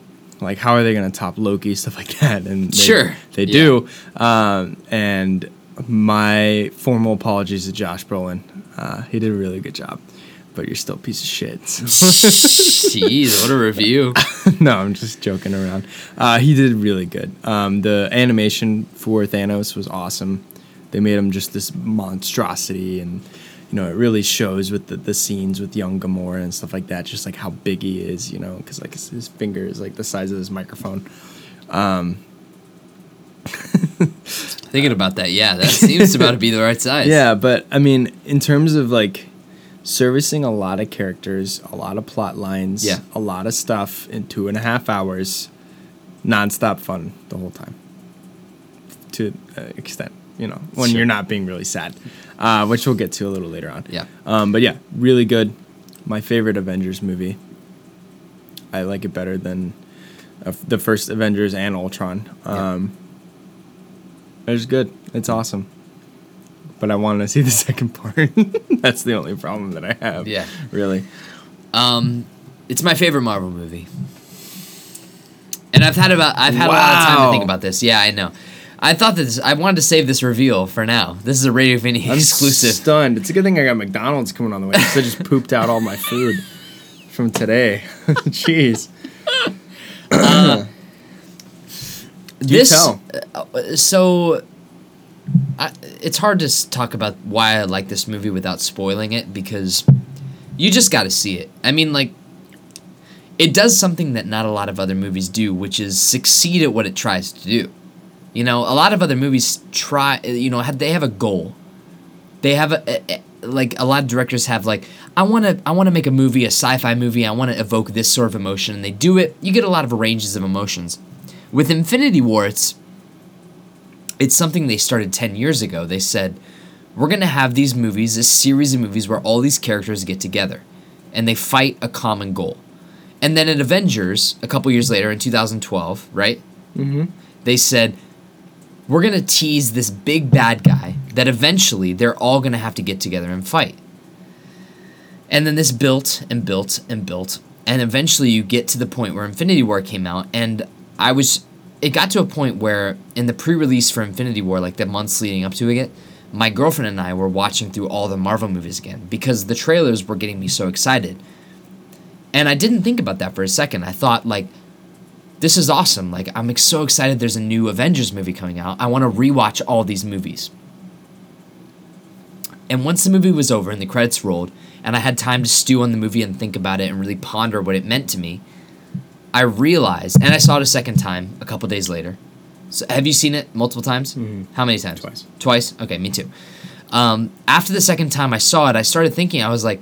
like how are they gonna top Loki, stuff like that? And they, Sure. they Yeah. do. Um, and my formal apologies to Josh Brolin. Uh, he did a really good job, but you're still a piece of shit. so- Jeez, what a review. no, I'm just joking around. Uh, he did really good. Um, the animation for Thanos was awesome. They made him just this monstrosity, and you know it really shows with the, the scenes with young Gamora and stuff like that. Just like how big he is, you know, because like his, his finger is like the size of his microphone. Um, Thinking about that, yeah, that seems about to be the right size. Yeah, but I mean, in terms of like servicing a lot of characters, a lot of plot lines, Yeah. a lot of stuff in two and a half hours, nonstop fun the whole time. To an extent, you know, when Sure. you're not being really sad, uh, which we'll get to a little later on. Yeah. Um, but yeah, really good. My favorite Avengers movie. I like it better than uh, the first Avengers and Ultron. Yeah. Um, It's good. It's awesome. But I wanted to see the second part. That's the only problem that I have. Yeah. Really. Um, it's my favorite Marvel movie, and I've had about I've had a lot of time to think about this. Yeah, I know. I thought that this, I wanted to save this reveal for now. This is a Radiovania I'm exclusive. stunned. It's a good thing I got McDonald's coming on the way because I just pooped out all my food from today. Jeez. this tell. uh, so I, it's hard to talk about why I like this movie without spoiling it because you just got to see it. I mean, like it does something that not a lot of other movies do, which is succeed at what it tries to do. You know, a lot of other movies try. You know, they have a goal. They have a, a- a- like a lot of directors have like I want to I want to make a movie, a sci-fi movie. I want to evoke this sort of emotion, and they do it. You get a lot of ranges of emotions. With Infinity War, it's it's something they started 10 years ago. They said, we're going to have these movies, this series of movies where all these characters get together and they fight a common goal. And then at Avengers, a couple years later in 2012, right? Mm-hmm. They said, we're going to tease this big bad guy that eventually they're all going to have to get together and fight. And then this built and built and built. And eventually you get to the point where Infinity War came out. And I was, it got to a point where in the pre release for Infinity War, like the months leading up to it, my girlfriend and I were watching through all the Marvel movies again because the trailers were getting me so excited. And I didn't think about that for a second. I thought, like, this is awesome. Like, I'm so excited there's a new Avengers movie coming out. I want to rewatch all these movies. And once the movie was over and the credits rolled, and I had time to stew on the movie and think about it and really ponder what it meant to me, I realized, and I saw it a second time a couple days later. So have you seen it multiple times? How many times? Twice. Twice? Okay, me too. Um, after the second time I saw it, I started thinking, I was like,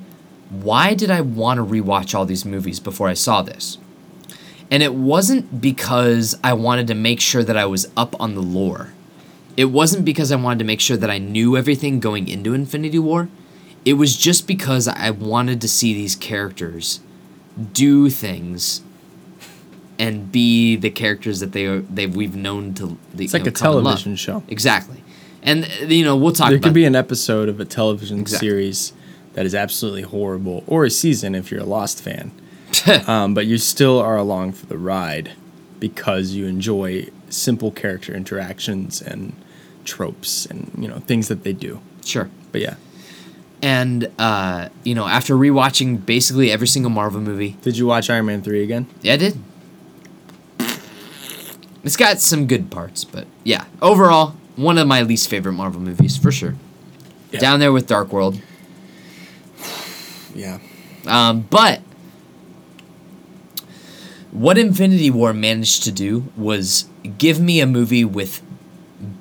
why did I want to rewatch all these movies before I saw this? And it wasn't because I wanted to make sure that I was up on the lore. It wasn't because I wanted to make sure that I knew everything going into Infinity War. It was just because I wanted to see these characters do things and be the characters that they are They've we've known to. It's like a television show. Exactly, and you know we'll talk. There could be an episode of a television Exactly. series that is absolutely horrible, or a season if you're a Lost fan. um, but you still are along for the ride because you enjoy simple character interactions and tropes and you know things that they do. sure. But yeah, And uh, you know, after rewatching basically every single Marvel movie, did you watch Iron Man three again? yeah, I did. It's got some good parts, but yeah, overall, one of my least favorite Marvel movies for sure. Yeah. Down there with Dark World, Yeah. um, but what Infinity War managed to do was give me a movie with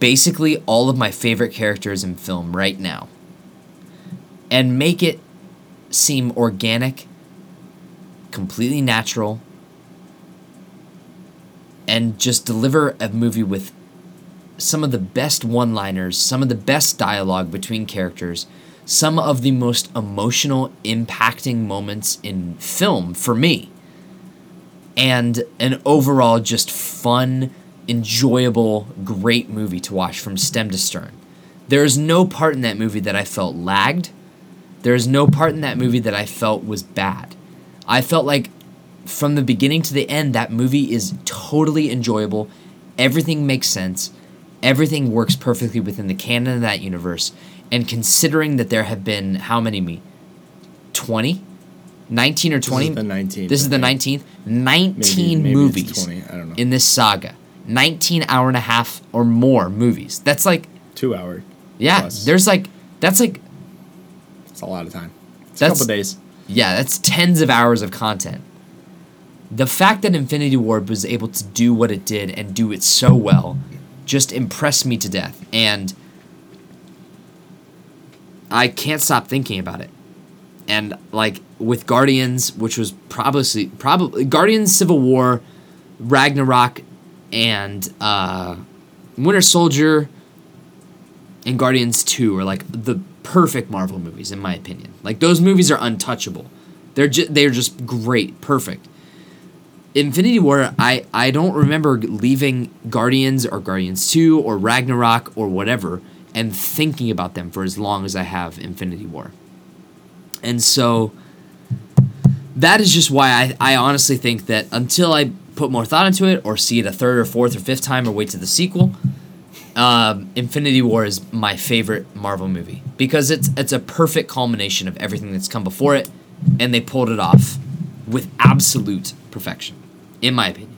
basically all of my favorite characters in film right now and make it seem organic, completely natural, and just deliver a movie with some of the best one liners, some of the best dialogue between characters, some of the most emotional, impacting moments in film for me, and an overall just fun, enjoyable, great movie to watch from stem to stern. There is no part in that movie that I felt lagged. There is no part in that movie that I felt was bad. I felt like from the beginning to the end, that movie is totally enjoyable. Everything makes sense. Everything works perfectly within the canon of that universe. And considering that there have been how many me? 20? 19 or 20? is the 19th, This is the think. 19th. 19 maybe it's movies 20, I don't know. in this saga. 19 hour and a half or more movies. That's like, Two hour. yeah, Plus. there's like, that's like, It's a lot of time. It's That's- a couple of days. yeah, that's tens of hours of content. The fact that Infinity War was able to do what it did and do it so well just impressed me to death. And I can't stop thinking about it. And like with Guardians, which was probably probably Guardians Civil War, Ragnarok, and uh, Winter Soldier and Guardians 2 are like the perfect Marvel movies in my opinion. Like those movies are untouchable. They're ju- they're just great, perfect. Infinity War, I I don't remember leaving Guardians or Guardians 2 or Ragnarok or whatever and thinking about them for as long as I have Infinity War. And so that is just why I, I honestly think that until I put more thought into it or see it a third or fourth or fifth time or wait to the sequel, um, Infinity War is my favorite Marvel movie because it's it's a perfect culmination of everything that's come before it, and they pulled it off with absolute perfection, in my opinion.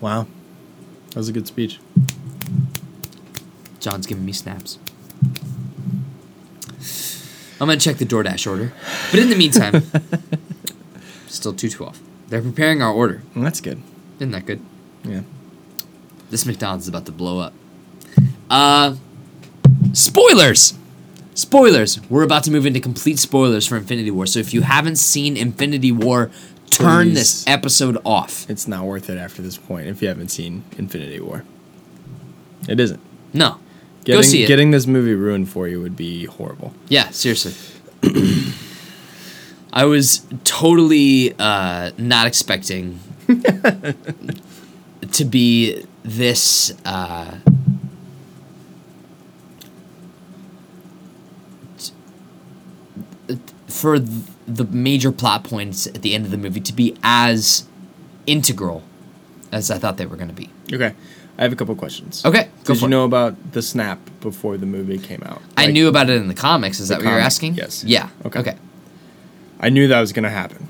Wow. That was a good speech. John's giving me snaps. I'm gonna check the DoorDash order, but in the meantime, still two twelve. They're preparing our order. Well, that's good. Isn't that good? Yeah. This McDonald's is about to blow up. Uh, spoilers. Spoilers. We're about to move into complete spoilers for Infinity War. So if you haven't seen Infinity War, turn Please. this episode off. It's not worth it after this point if you haven't seen Infinity War. It isn't. No. Getting, Go see it. Getting this movie ruined for you would be horrible. Yeah, seriously. I was totally uh, not expecting to be this. Uh, t- for the major plot points at the end of the movie to be as integral as I thought they were going to be. Okay. I have a couple questions. Okay, Did you it. know about the snap before the movie came out? I knew about it in the comics. Is that what you're asking? yes. Yeah. Okay. Okay. I knew that was going to happen.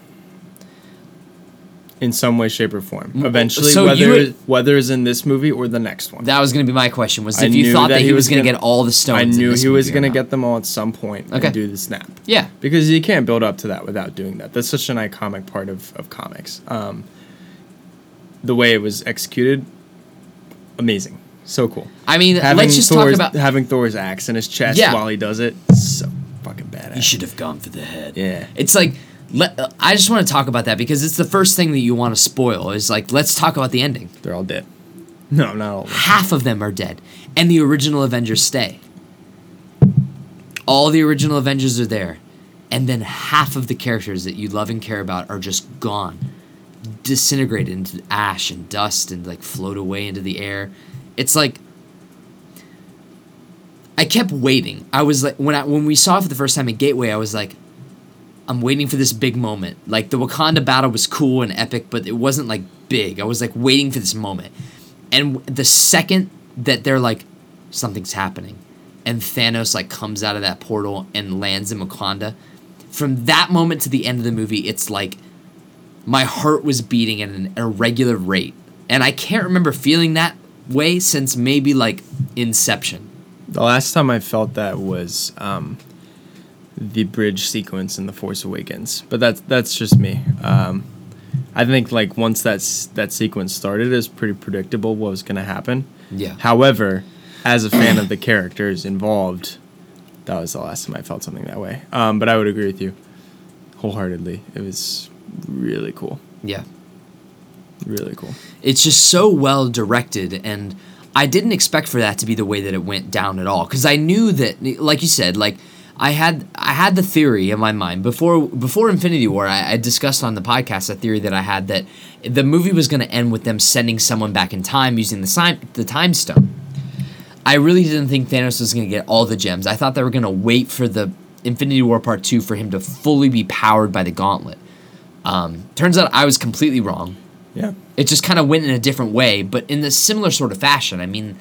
In some way, shape, or form. Eventually, so whether you had- whether it's in this movie or the next one. That was going to be my question. Was I if you thought that, that he, was going to get all the stones. I knew he was going to get them all at some point Okay. and do the snap. Yeah. Because you can't build up to that without doing that. That's such an iconic part of, of comics. Um, the way it was executed, amazing. So cool. I mean, Having let's just Thor's, talk about. having Thor's axe in his chest Yeah. while he does it, so fucking badass. You should have gone for the head. Yeah. It's like let, uh, I just want to talk about that because it's the first thing that you want to spoil is like let's talk about the ending. They're all dead. No, not all. Of them. Half of them are dead and the original Avengers stay. All the original Avengers are there and then half of the characters that you love and care about are just gone. Disintegrated into ash and dust and like float away into the air. It's like I kept waiting. I was like when I when we saw it for the first time at Gateway, I was like, I'm waiting for this big moment. Like the Wakanda battle was cool and epic, but it wasn't like big. I was like waiting for this moment. And the second that they're like, something's happening, and Thanos like comes out of that portal and lands in Wakanda, from that moment to the end of the movie, it's like my heart was beating at an irregular rate. And I can't remember feeling that way since maybe like Inception. The last time I felt that was um, the bridge sequence in The Force Awakens, but that's that's just me. Um, I think like once that's that sequence started, it's pretty predictable what was going to happen. Yeah. However, as a fan of the characters involved, that was the last time I felt something that way. Um, but I would agree with you wholeheartedly. It was really cool. Yeah. Really cool. it's just so well directed and i didn't expect for that to be the way that it went down at all because i knew that like you said like i had i had the theory in my mind. Before before infinity war i, I discussed on the podcast a theory that i had that the movie was going to end with them sending someone back in time using the sign the time stone. I really didn't think thanos was going to get all the gems. I thought they were going to wait for the infinity war part 2 for him to fully be powered by the gauntlet. Um, turns out i was completely wrong. Yeah. it just kind of went in a different way, but in a similar sort of fashion. I mean,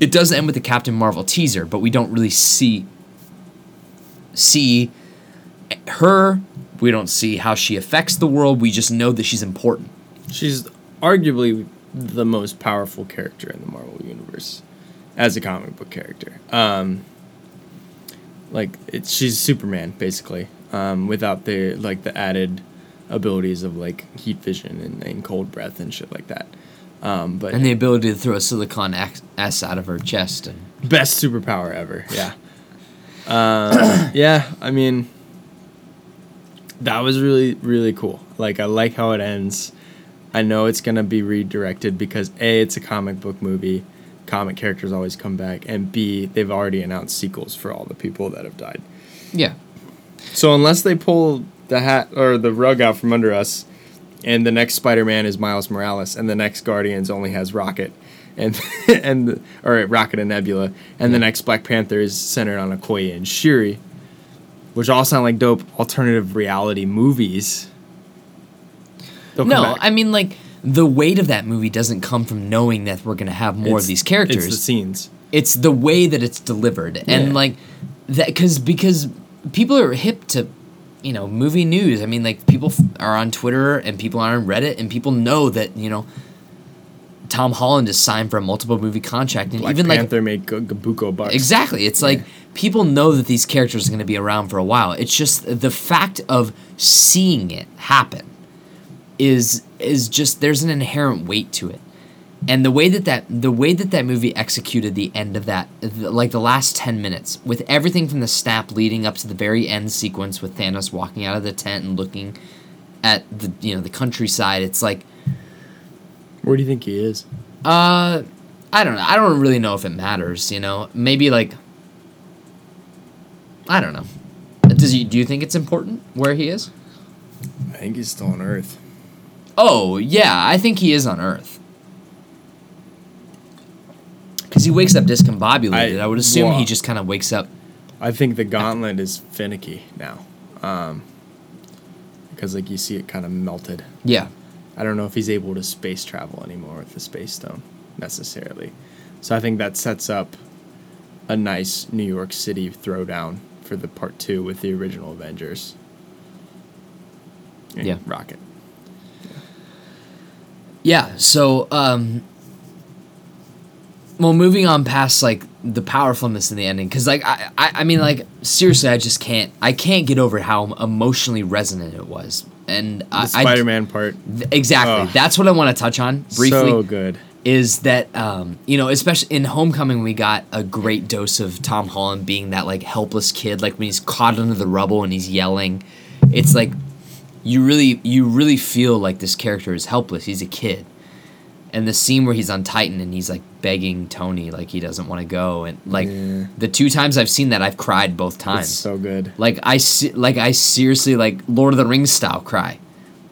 it does end with the Captain Marvel teaser, but we don't really see see her. We don't see how she affects the world. We just know that she's important. She's arguably the most powerful character in the Marvel universe as a comic book character. Um, like it's she's Superman basically, um, without the like the added abilities of like heat vision and, and cold breath and shit like that. Um, but And the ability to throw a silicon S out of her chest. And best superpower ever. Yeah. Uh, yeah, I mean, that was really really cool. Like I like how it ends. I know it's gonna be redirected because a it's a comic book movie. Comic characters always come back, and b they've already announced sequels for all the people that have died. yeah, So unless they pull the hat or the rug out from under us, and the next Spider-Man is Miles Morales, and the next Guardians only has Rocket, and and or Rocket and Nebula, and the next Black Panther is centered on Okoye and Shuri, which all sound like dope alternative reality movies. They'll no. I mean like the weight of that movie doesn't come from knowing that we're gonna have more It's- of these characters. It's the scenes. it's the way that it's delivered Yeah. and like that because because people are hip to you know movie news i mean like people f- are on twitter and people are on reddit and people know that you know tom holland is signed for a multiple movie contract and Black even like Panther made G- Gabuko bucks. Exactly. It's like people know that these characters are going to be around for a while. It's just the fact of seeing it happen is is just there's an inherent weight to it. And the way that that the way that that movie executed the end of that like the last 10 minutes with everything from the snap leading up to the very end sequence with Thanos walking out of the tent and looking at the you know the countryside it's like Where do you think he is? uh, I don't know. I don't really know if it matters. You know, maybe like I don't know. Does he? Do you think it's important where he is? I think he's still on Earth. Oh yeah, I think he is on Earth. Because he wakes up discombobulated. I, I- would assume he just kind of wakes up. I think the gauntlet is finicky now. Um, because like you see it kind of melted. Yeah, I don't know if he's able to space travel anymore with the space stone necessarily. So I think that sets up a nice New York City throwdown for the part two with the original Avengers. And Yeah. Rocket. yeah. So, um, well, moving on past like the powerfulness in the ending, because like I, I, I mean, like seriously, I just can't, I can't get over how emotionally resonant it was, and The I, I- Spider Man part. Th- Exactly. Ugh. That's what I want to touch on briefly. So good. is that um, you know, especially in Homecoming, we got a great dose of Tom Holland being that like helpless kid, like when he's caught under the rubble and he's yelling. It's like you really you really feel like this character is helpless. He's a kid. And the scene where he's on Titan and he's like begging Tony like he doesn't want to go and like Yeah. the two times I've seen that I've cried both times. It's so good. Like I se- like I seriously like Lord of the Rings style cry,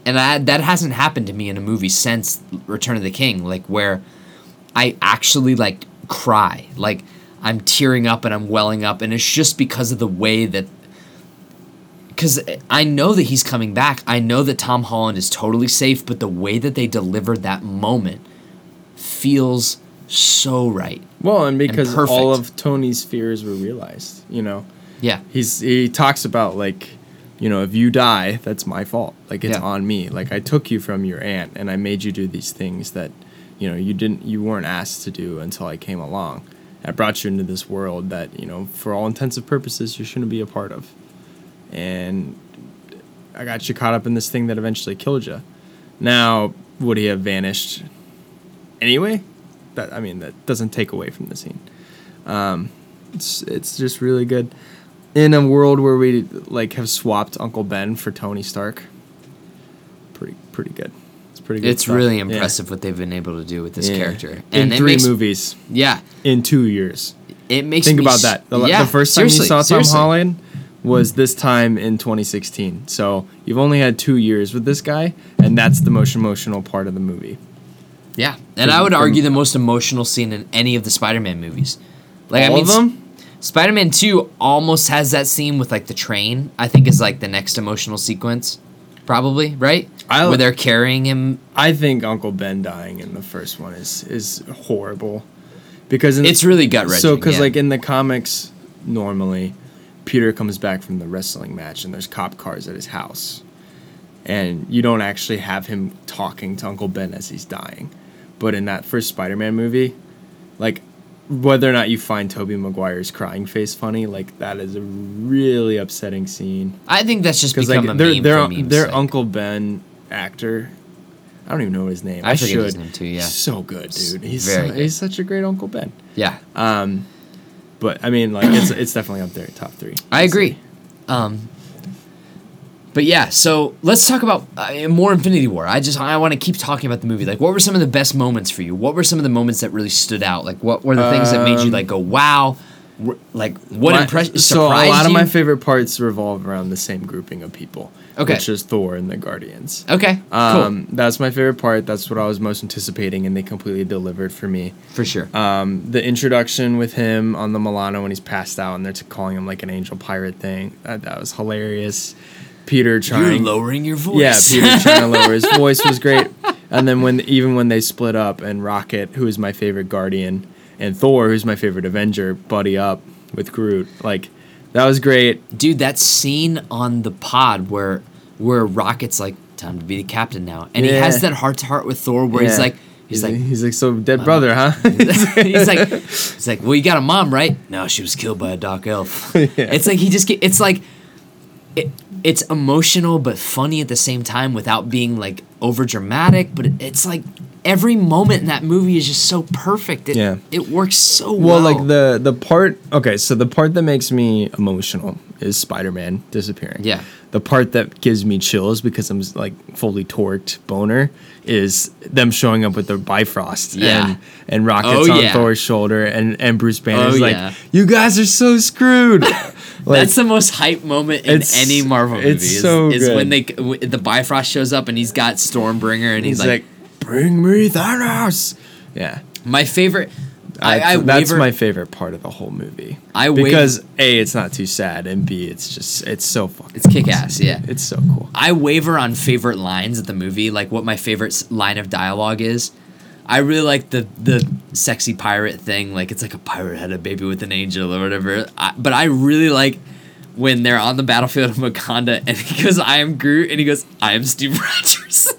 and I, that hasn't happened to me in a movie since Return of the King. Like where I actually like cry, like I'm tearing up and I'm welling up, and it's just because of the way that. Because I know that he's coming back. I know that Tom Holland is totally safe, but the way that they delivered that moment feels so right. Well, and because perfect. all of Tony's fears were realized, you know. Yeah. He's he talks about like, you know, if you die, that's my fault. Like it's Yeah. on me. Like I took you from your aunt and I made you do these things that, you know, you didn't you weren't asked to do until I came along. I brought you into this world that, you know, for all intents and purposes you shouldn't be a part of. And I got you caught up in this thing that eventually killed you. Now, would he have vanished anyway? That I mean, that doesn't take away from the scene. Um, it's it's just really good. In a world where we like have swapped Uncle Ben for Tony Stark, pretty pretty good. It's pretty good. It's stuff. really Yeah. impressive what they've been able to do with this Yeah. character. in three makes, movies Yeah. in two years. It makes Think about that. The, yeah, the first time you saw Tom seriously. Holland was this time in 2016. So you've only had two years with this guy, and that's the most emotional part of the movie. Yeah, and I would argue the most emotional scene in any of the Spider-Man movies. Like I All mean, of them? Spider-Man Two almost has that scene with like the train. I think is like the next emotional sequence, probably right I- where they're carrying him. I think Uncle Ben dying in the first one is is horrible, because in, It's really gut wrenching. So, because yeah. like in the comics, normally, Peter comes back from the wrestling match and there's cop cars at his house, and you don't actually have him talking to Uncle Ben as he's dying, but in that first Spider-Man movie, like whether or not you find Tobey Maguire's crying face funny, like that is a really upsetting scene I think that's just because like their their their Uncle Ben actor. I don't even know his name. I I, should. his name too, yeah. so good, dude. He's very so, good. he's such a great Uncle Ben. Yeah, Um, but I mean, like it's it's definitely up there, top three. I agree. Um, but yeah, so let's talk about uh, more Infinity War. I just I want to keep talking about the movie. Like, what were some of the best moments for you? What were some of the moments that really stood out? Like, what were the things that made you like go wow? Like, what My- impression So a lot of my favorite parts revolve around the same grouping of people. Okay. which is Thor and the Guardians. okay, Um, that's my favorite part. That's what I was most anticipating, and they completely delivered for me. for sure. Um, the introduction with him on the Milano when he's passed out and they're t- calling him like an angel pirate thing. That, that was hilarious. Peter You're trying. lowering your voice. Yeah, Peter trying to lower his voice was great. And then when even when they split up and Rocket, who is my favorite Guardian, and Thor, who's my favorite Avenger, buddy up with Groot, like that was great. dude, that scene on the pod where where Rocket's like, "Time to be the captain now," and he has that heart to heart with Thor, where he's like, he's like, he's like so dead brother, huh? he's like, he's like, well, you got a mom, right? No, she was killed by a dark elf. It's like he just. It's like, it, it's emotional but funny at the same time without being like over dramatic. But it's like every moment in that movie is just so perfect. It, Yeah. it works so well. well, like the the part. Okay, so the part that makes me emotional is Spider Man disappearing. Yeah. The part that gives me chills because I'm like fully torqued boner is them showing up with the Bifrost Yeah. and and rockets Oh, on yeah. Thor's shoulder and and Bruce Banner's Oh, like, yeah. you guys are so screwed. Like, That's the most hype moment in any Marvel movie. it's is, so is when they w- the Bifrost shows up and he's got Stormbreaker and he's, he's like, like, bring me Thanos. Yeah. my favorite. I, I that's waver, my favorite part of the whole movie. I waver- because a it's not too sad, and b it's just it's so fucking. It's kick-ass, yeah. It's so cool. I waver on favorite lines of the movie, like what my favorite line of dialogue is. I really like the the sexy pirate thing, like it's like a pirate had a baby with an angel or whatever. I, but I really like when they're on the battlefield of Wakanda and he goes, "I am Groot," and he goes, "I am Steve Rogers."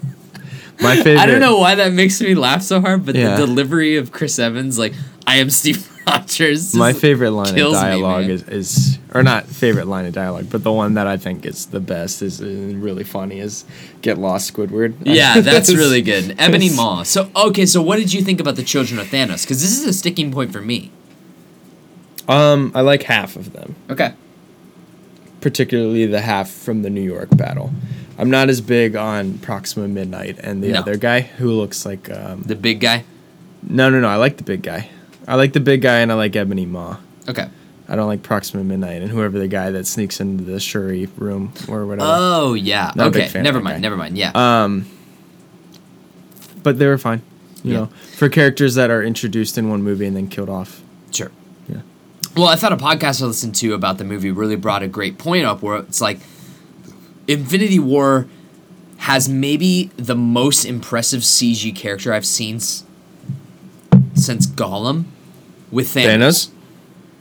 My favorite. I don't know why that makes me laugh so hard, but Yeah. the delivery of Chris Evans, like, "I am Steve Rogers. My favorite line of kills me, dialogue is, is, or not favorite line of dialogue, but the one that I think is the best is uh, really funny is "Get lost, Squidward." Yeah, that's really good. Ebony Maw. So okay, so what did you think about the Children of Thanos? Because this is a sticking point for me. Um, I like half of them, Okay. particularly the half from the New York battle. I'm not as big on Proxima Midnight and the No. other guy who looks like um, The big guy. no, no, no. I like the big guy. I like the big guy, and I like Ebony Maw. Okay. I don't like Proxima Midnight and whoever the guy that sneaks into the Shuri room or whatever. Oh yeah. Not okay. Never mind. Never mind. Yeah. Um, but they were fine. You Yeah. know, for characters that are introduced in one movie and then killed off. sure. Yeah. Well, I thought a podcast I listened to about the movie really brought a great point up where it's like Infinity War has maybe the most impressive CG character I've seen s- since Gollum with Thanos. Thanos,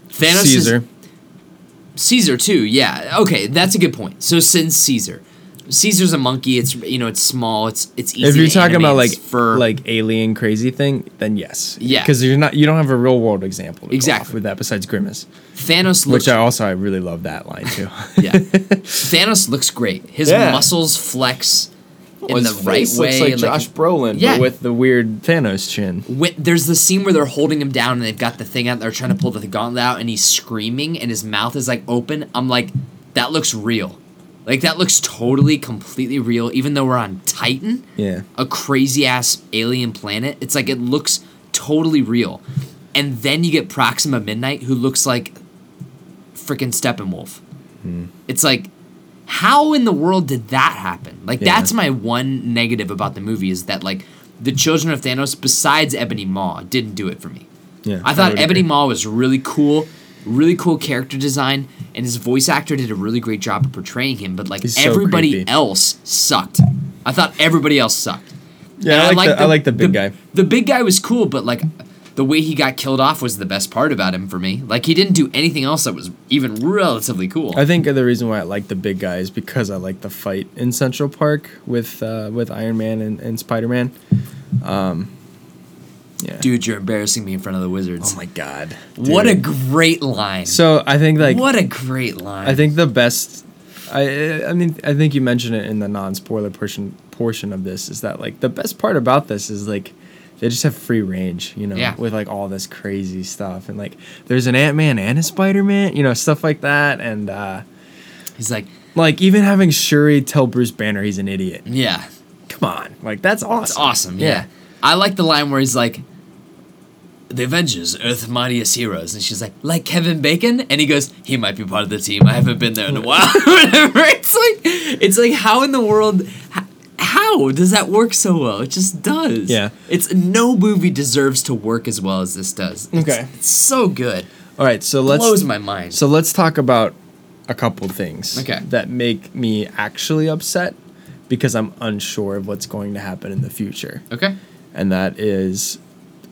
Thanos Caesar. is Caesar too. Yeah. Okay, that's a good point. So since Caesar, Caesar's a monkey. It's you know it's small. It's it's easy. if you're to talking about like it's fur, like alien crazy thing, then yes. Yeah. Because you're not you don't have a real world example to Exactly. with that besides Grimace, Thanos looks which I also I really love that line too. yeah. Thanos looks great. His Yeah. muscles flex in His the right way. Looks like Josh Brolin, Yeah. but with the weird Thanos chin. there's the scene where they're holding him down and they've got the thing out. They're trying to pull the gauntlet out, and he's screaming, and his mouth is like open. I'm like, that looks real. Like that looks totally, completely real. Even though we're on Titan, Yeah. a crazy ass alien planet, it's like it looks totally real. And then you get Proxima Midnight, who looks like freaking Steppenwolf. Hmm. It's like, how in the world did that happen? Like Yeah. that's my one negative about the movie is that like the Children of Thanos, besides Ebony Maw, didn't do it for me. Yeah. I thought would Ebony agree. Maw was really cool, really cool character design, and his voice actor did a really great job of portraying him. But like He's everybody creepy. else sucked. I thought everybody else sucked. Yeah, And I like, the, I like the big guy. The big guy was cool, but like the way he got killed off was the best part about him for me. Like he didn't do anything else that was even relatively cool. I think the reason why I like the big guy is because I like the fight in Central Park with uh, with Iron Man and, and Spider Man. Um, yeah. Dude, you're embarrassing me in front of the wizards. Oh my god. what a great line. So I think like what a great line. I think the best. I I mean I think you mentioned it in the non spoiler portion portion of this is that like the best part about this is like they just have free range, you know, Yeah. with like all this crazy stuff and like there's an Ant Man and a Spider Man, you know, stuff like that, and uh, He's like, like even having Shuri tell Bruce Banner he's an idiot. yeah, Come on, like that's awesome. it's awesome. Yeah. I like the line where he's like, the Avengers, Earth's mightiest heroes. And she's like, like Kevin Bacon? And he goes, he might be part of the team. I haven't been there in a while. It's like, it's like, how in the world, how does that work so well? It just does. Yeah. It's no movie deserves to work as well as this does. It's, Okay. It's so good. All right, so let's Blows my mind. so let's talk about a couple things Okay. that make me actually upset because I'm unsure of what's going to happen in the future. okay. and that is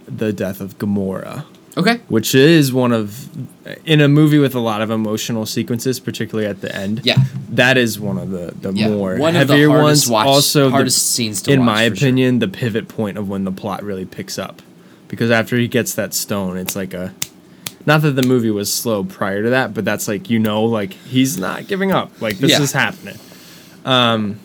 the death of Gamora, Okay. which is one of in a movie with a lot of emotional sequences, particularly at the end. Yeah. that is one of the the Yeah. more One of the heavier ones. watch- also, the- hardest scenes to in watch, my for sure. opinion, the pivot point of when the plot really picks up, because after he gets that stone, it's like a. Not that the movie was slow prior to that, but that's like you know, like he's not giving up. Like this Yeah. is happening. Um,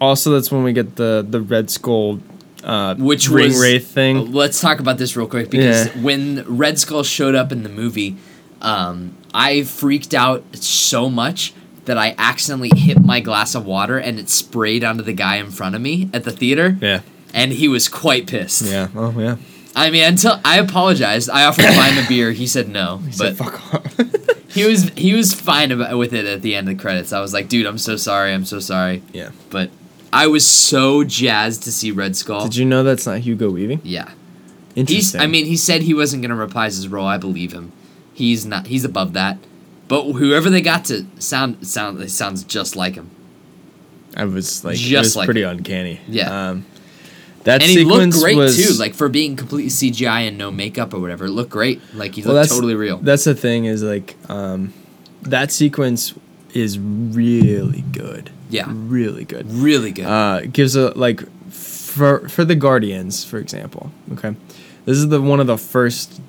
also, that's when we get the the Red Skull, uh, which ring was wraith thing. Let's talk about this real quick because Yeah. when Red Skull showed up in the movie, um, I freaked out so much that I accidentally hit my glass of water and it sprayed onto the guy in front of me at the theater. Yeah. And he was quite pissed. Yeah. Oh yeah. I mean, until I apologized, I offered to buy him a beer. He said no, He but said, "Fuck off." he was he was fine about, with it at the end of the credits. I was like, dude, I'm so sorry, I'm so sorry. yeah. But I was so jazzed to see Red Skull. Did you know that's not Hugo Weaving? Yeah. He's. Interesting. I mean, he said he wasn't going to reprise his role. I believe him. He's not. He's above that. But whoever they got to sound sound it sounds just like him. I was like, it Just was like pretty uncanny. Yeah. Um, that And he looked sequence great was, too. Like for being completely CGI and no makeup or whatever, it looked great. Like he well, looked totally real. That's the thing is like, um, that sequence is really good. Yeah. Really good. really good. Uh, gives a like for for the Guardians, for example. Okay, this is the one of the first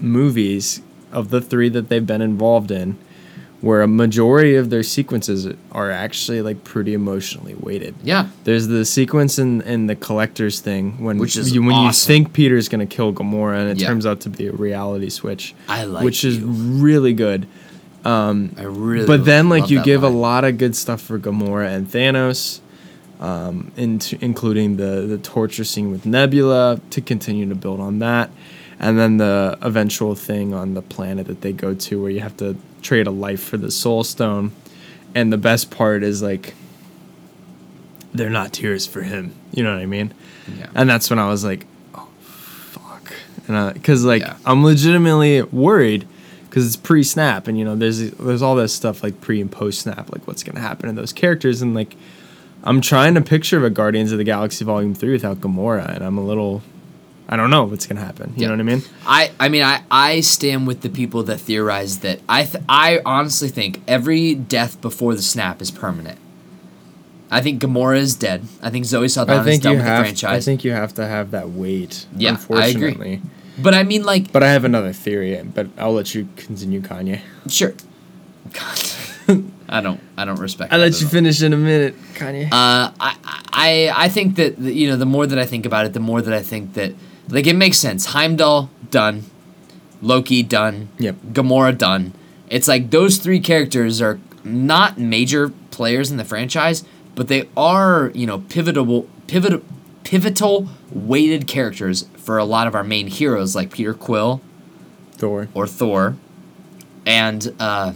movies of the three that they've been involved in where a majority of their sequences are actually like pretty emotionally weighted. Yeah. There's the sequence in, in the collector's thing when Which is you, when awesome. you think Peter's gonna kill Gamora and it Yeah. turns out to be a reality switch. I like it. which is really good. I really. But then like you give a lot of good stuff for Gamora and Thanos, um, into, including the the torture scene with Nebula to continue to build on that, and then the eventual thing on the planet that they go to where you have to trade a life for the Soul Stone, and the best part is like they're not tears for him. You know what I mean? Yeah. And that's when I was like, oh fuck, and because like Yeah. I'm legitimately worried because it's pre-snap, and you know there's there's all this stuff like pre and post snap, like what's gonna happen to those characters, and like I'm trying to picture a Guardians of the Galaxy Volume Three without Gamora, and I'm a little, I don't know what's gonna happen. You Yeah. know what I mean? I, I mean I, I stand with the people that theorize that I th- I honestly think every death before the snap is permanent. I think Gamora is dead. I think Zoe I Saldana is done with the have. I think you have to have that weight. Yeah, I agree. Unfortunately. but I mean like But I have another theory, but I'll let you continue, Kanye. sure. God. I don't I don't respect I'll that let at you all. finish in a minute, Kanye. Uh, I, I, I think that you know the more that I think about it, the more that I think that like it makes sense. Heimdall done, Loki done, Yep. Gamora done. It's like those three characters are not major players in the franchise, but they are you know pivotal, pivotal, pivotal weighted characters for a lot of our main heroes like Peter Quill, Thor. or Thor, and uh,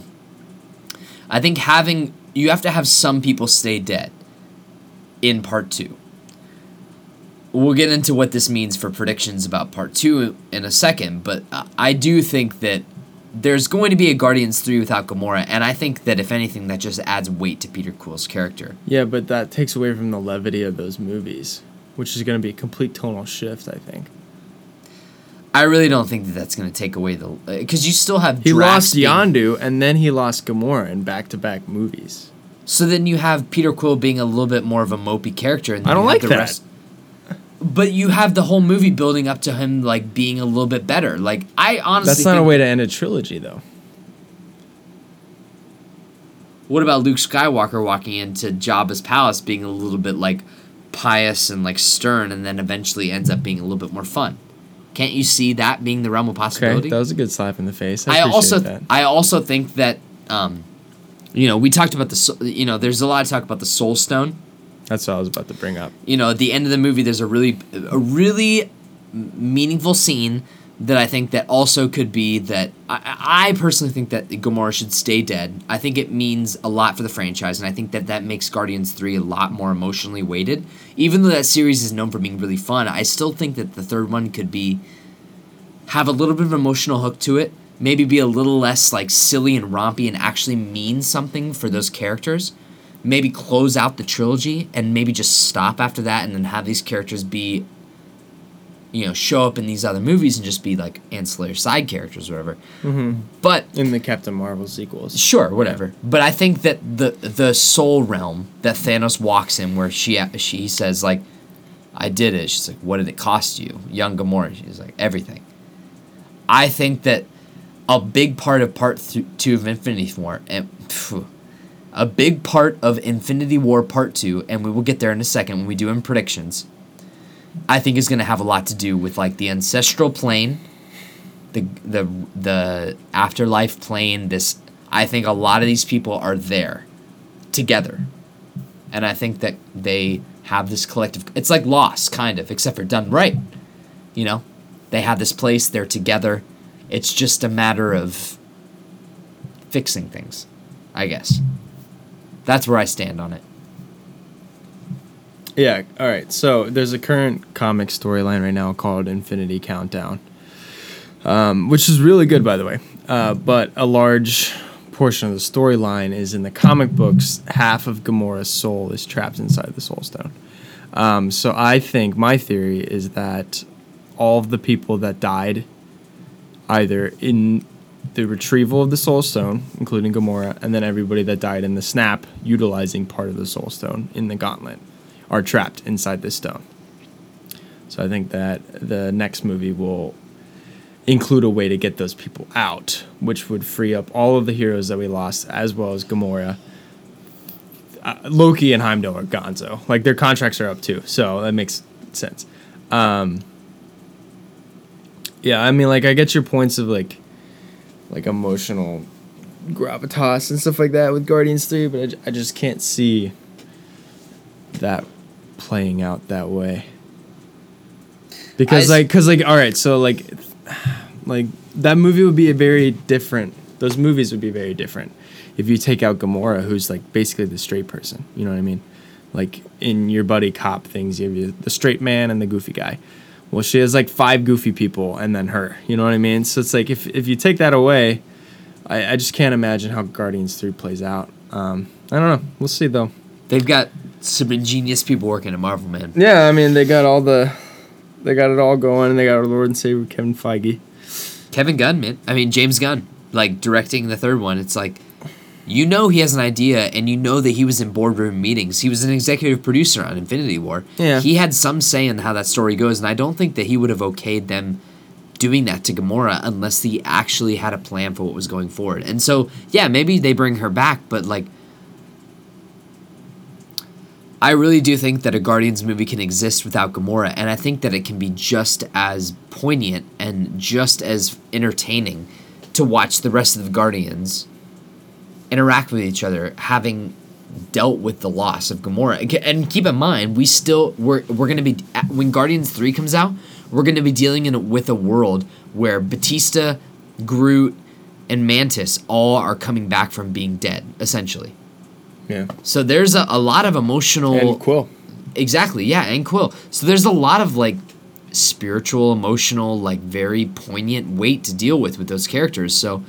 I think having you have to have some people stay dead in part two. We'll get into what this means for predictions about part two in a second, but I do think that there's going to be a Guardians 3 without Gamora, and I think that if anything, that just adds weight to Peter Quill's character. Yeah, but that takes away from the levity of those movies, which is going to be a complete tonal shift, I think. I really don't think that that's going to take away the. Uh, because you still have He lost being- Yondu, and then he lost Gamora in back-to-back movies. So then you have Peter Quill being a little bit more of a mopey character, and I don't like the that. But you have the whole movie building up to him like being a little bit better. Like I honestly, That's not a way to end a trilogy, though. What about Luke Skywalker walking into Jabba's palace being a little bit like pious and like stern, and then eventually ends up being a little bit more fun? Can't you see that being the realm of Okay, possibility? that was a good slap in the face. I, I also that. I also think that um, you know we talked about the you know there's a lot of talk about the Soul Stone. That's what I was about to bring up. you know, at the end of the movie, there's a really, a really meaningful scene that I think that also could be that I, I personally think that Gamora should stay dead. I think it means a lot for the franchise, and I think that that makes Guardians Three a lot more emotionally weighted. Even though that series is known for being really fun, I still think that the third one could be have a little bit of emotional hook to it. Maybe be a little less like silly and rompy and actually mean something for those characters maybe close out the trilogy and maybe just stop after that and then have these characters be you know show up in these other movies and just be like ancillary side characters or whatever. Mm-hmm. but In the Captain Marvel sequels. sure whatever. But i think that the the soul realm that thanos walks in where she she says like i did it. She's like what did it cost you? Young gamora she's like everything. I think that a big part of part th- two of infinity war and phew, a big part of Infinity War Part 2, and we will get there in a second when we do in predictions, I think is going to have a lot to do with like the ancestral plane, the the the afterlife plane, this I think a lot of these people are there together. And I think that they have this collective it's like Lost kind of, except for done right. You know? They have this place, they're together. It's just a matter of fixing things, I guess. That's where I stand on it. Yeah. All right. So there's a current comic storyline right now called Infinity Countdown, um, which is really good, by the way. Uh, but a large portion of the storyline is in the comic books. Half of Gamora's soul is trapped inside the Soul Stone. Um, so I think my theory is that all of the people that died, either in the retrieval of the Soul Stone, including Gamora, and then everybody that died in the snap, utilizing part of the Soul Stone in the Gauntlet, are trapped inside this stone. So I think that the next movie will include a way to get those people out, which would free up all of the heroes that we lost, as well as Gamora. Uh, Loki and Heimdall are gonzo. Like their contracts are up too, so that makes sense. Um, yeah, I mean, like I get your points of like, like emotional gravitas and stuff like that with Guardians Three, but I just can't see that playing out that way. Because I like, cause like, all right, so like, like that movie would be a very different. Those movies would be very different if you take out Gamora, who's like basically the straight person. You know what I mean? Like in your buddy cop things, you have the straight man and the goofy guy. Well, she has like five goofy people and then her. You know what I mean? So it's like if if you take that away, I, I just can't imagine how Guardians Three plays out. Um, I don't know. We'll see though. They've got some ingenious people working at Marvel, man. Yeah, I mean they got all the, they got it all going, and they got our Lord and Savior Kevin Feige. Kevin Gunn, man. I mean James Gunn, like directing the third one. It's like, you know, he has an idea, and you know that he was in boardroom meetings. He was an executive producer on Infinity War. Yeah. He had some say in how that story goes, and I don't think that he would have okayed them doing that to Gamora unless he actually had a plan for what was going forward. And so, yeah, maybe they bring her back, but like. I really do think that a Guardians movie can exist without Gamora, and I think that it can be just as poignant and just as entertaining to watch the rest of the Guardians interact with each other, having dealt with the loss of Gamora. And keep in mind, we still we're we're gonna be when Guardians three comes out, we're gonna be dealing in with a world where Batista, Groot, and Mantis all are coming back from being dead, essentially. Yeah. So there's a, a lot of emotional And Quill. Exactly, yeah, and Quill. So there's a lot of like spiritual, emotional, like very poignant weight to deal with with those characters. So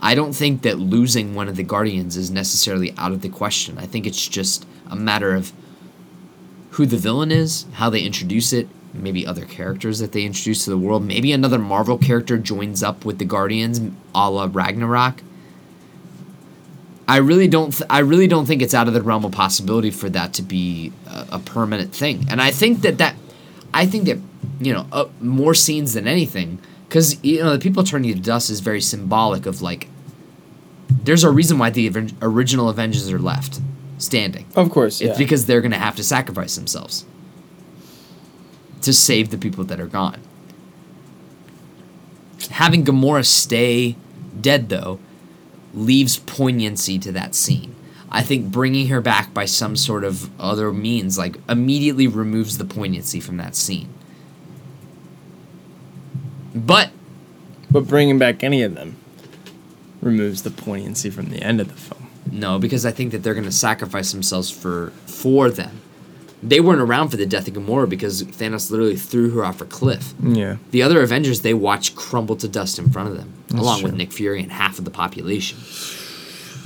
I don't think that losing one of the Guardians is necessarily out of the question. I think it's just a matter of who the villain is, how they introduce it, maybe other characters that they introduce to the world. Maybe another Marvel character joins up with the Guardians, a la Ragnarok. I really don't. Th- I really don't think it's out of the realm of possibility for that to be a, a permanent thing. And I think that that, I think that you know uh, more scenes than anything, because you know the people turning to dust is very symbolic of like. There's a reason why the original Avengers are left standing. Of course. It's because they're gonna have to sacrifice themselves to save the people that are gone. Having Gamora stay dead though leaves poignancy to that scene. I think bringing her back by some sort of other means like immediately removes the poignancy from that scene. But But bringing back any of them removes the poignancy from the end of the film. no, because I think that they're going to sacrifice themselves for for them. They weren't around for the death of Gamora because Thanos literally threw her off a cliff. Yeah. The other Avengers they watch crumble to dust in front of them, along with. Nick Fury and half of the population.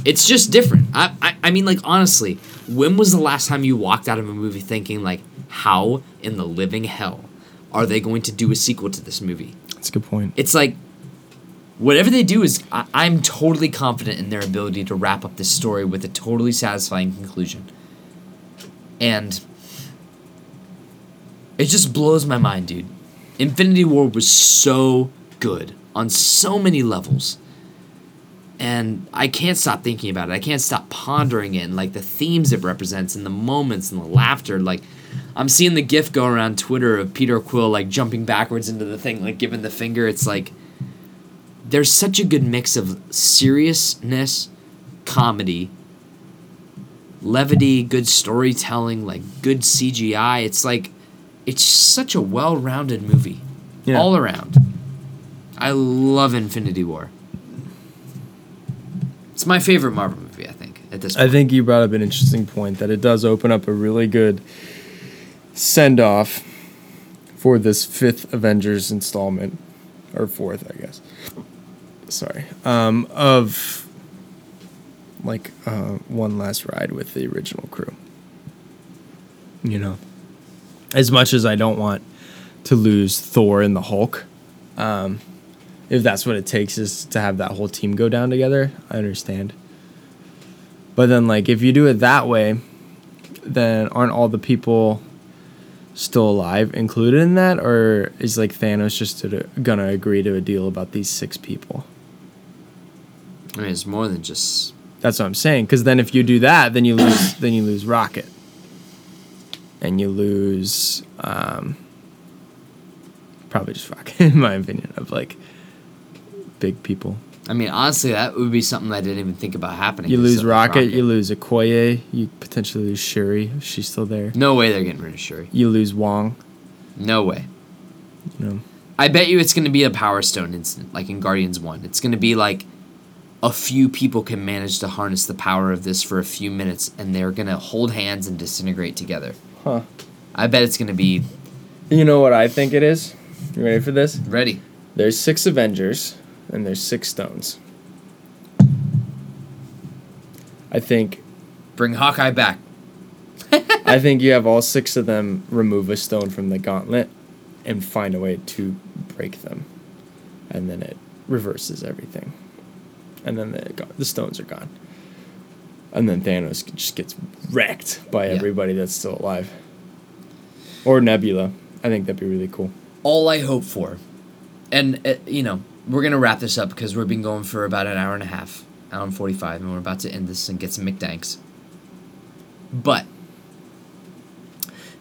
It's just different. I, I I mean, like honestly, when was the last time you walked out of a movie thinking like, how in the living hell are they going to do a sequel to this movie? That's a good point. It's like whatever they do is I, I'm totally confident in their ability to wrap up this story with a totally satisfying conclusion. And it just blows my mind, dude. Infinity War was so good on so many levels. And I can't stop thinking about it. I can't stop pondering it and like the themes it represents and the moments and the laughter. Like I'm seeing the gif go around Twitter of Peter Quill like jumping backwards into the thing, like giving the finger. It's like there's such a good mix of seriousness, comedy, levity, good storytelling, like good CGI. It's like it's such a well-rounded movie, Yeah. all around. I love Infinity War. It's my favorite Marvel movie, I think, at this point. I think you brought up an interesting point that it does open up a really good send off for this fifth Avengers installment, or fourth, I guess. Sorry, um, of like uh, one last ride with the original crew. You know, as much as I don't want to lose Thor and the Hulk, um, if that's what it takes is to have that whole team go down together, I understand. But then, like, if you do it that way, then aren't all the people still alive included in that, or is like Thanos just to, gonna agree to a deal about these six people? I mean, it's more than just. That's what I'm saying. Because then if you do that, then you lose. then you lose Rocket, and you lose um, probably just Rocket, in my opinion, of like big people. I mean, honestly, that would be something I didn't even think about happening. You lose Rocket, like, you lose Okoye, you potentially lose Shuri if she's still there. No way they're getting rid of Shuri. You lose Wong. No way. Know, I bet you it's going to be a Power Stone incident, like in Guardians 1. It's going to be like a few people can manage to harness the power of this for a few minutes, and they're going to hold hands and disintegrate together. Huh? I bet it's to be You know what I think it is? You ready for this? ready. There's six Avengers, and there's six stones. I think Bring Hawkeye back. I think you have all six of them remove a stone from the gauntlet and find a way to break them. And then it reverses everything. And then the, the stones are gone. And then Thanos just gets wrecked by Yeah. everybody that's still alive. Or Nebula. I think that'd be really cool. all I hope for, and uh, you know, we're gonna wrap this up because we've been going for about an hour and a half, hour and forty-five, and we're about to end this and get some McDanks. But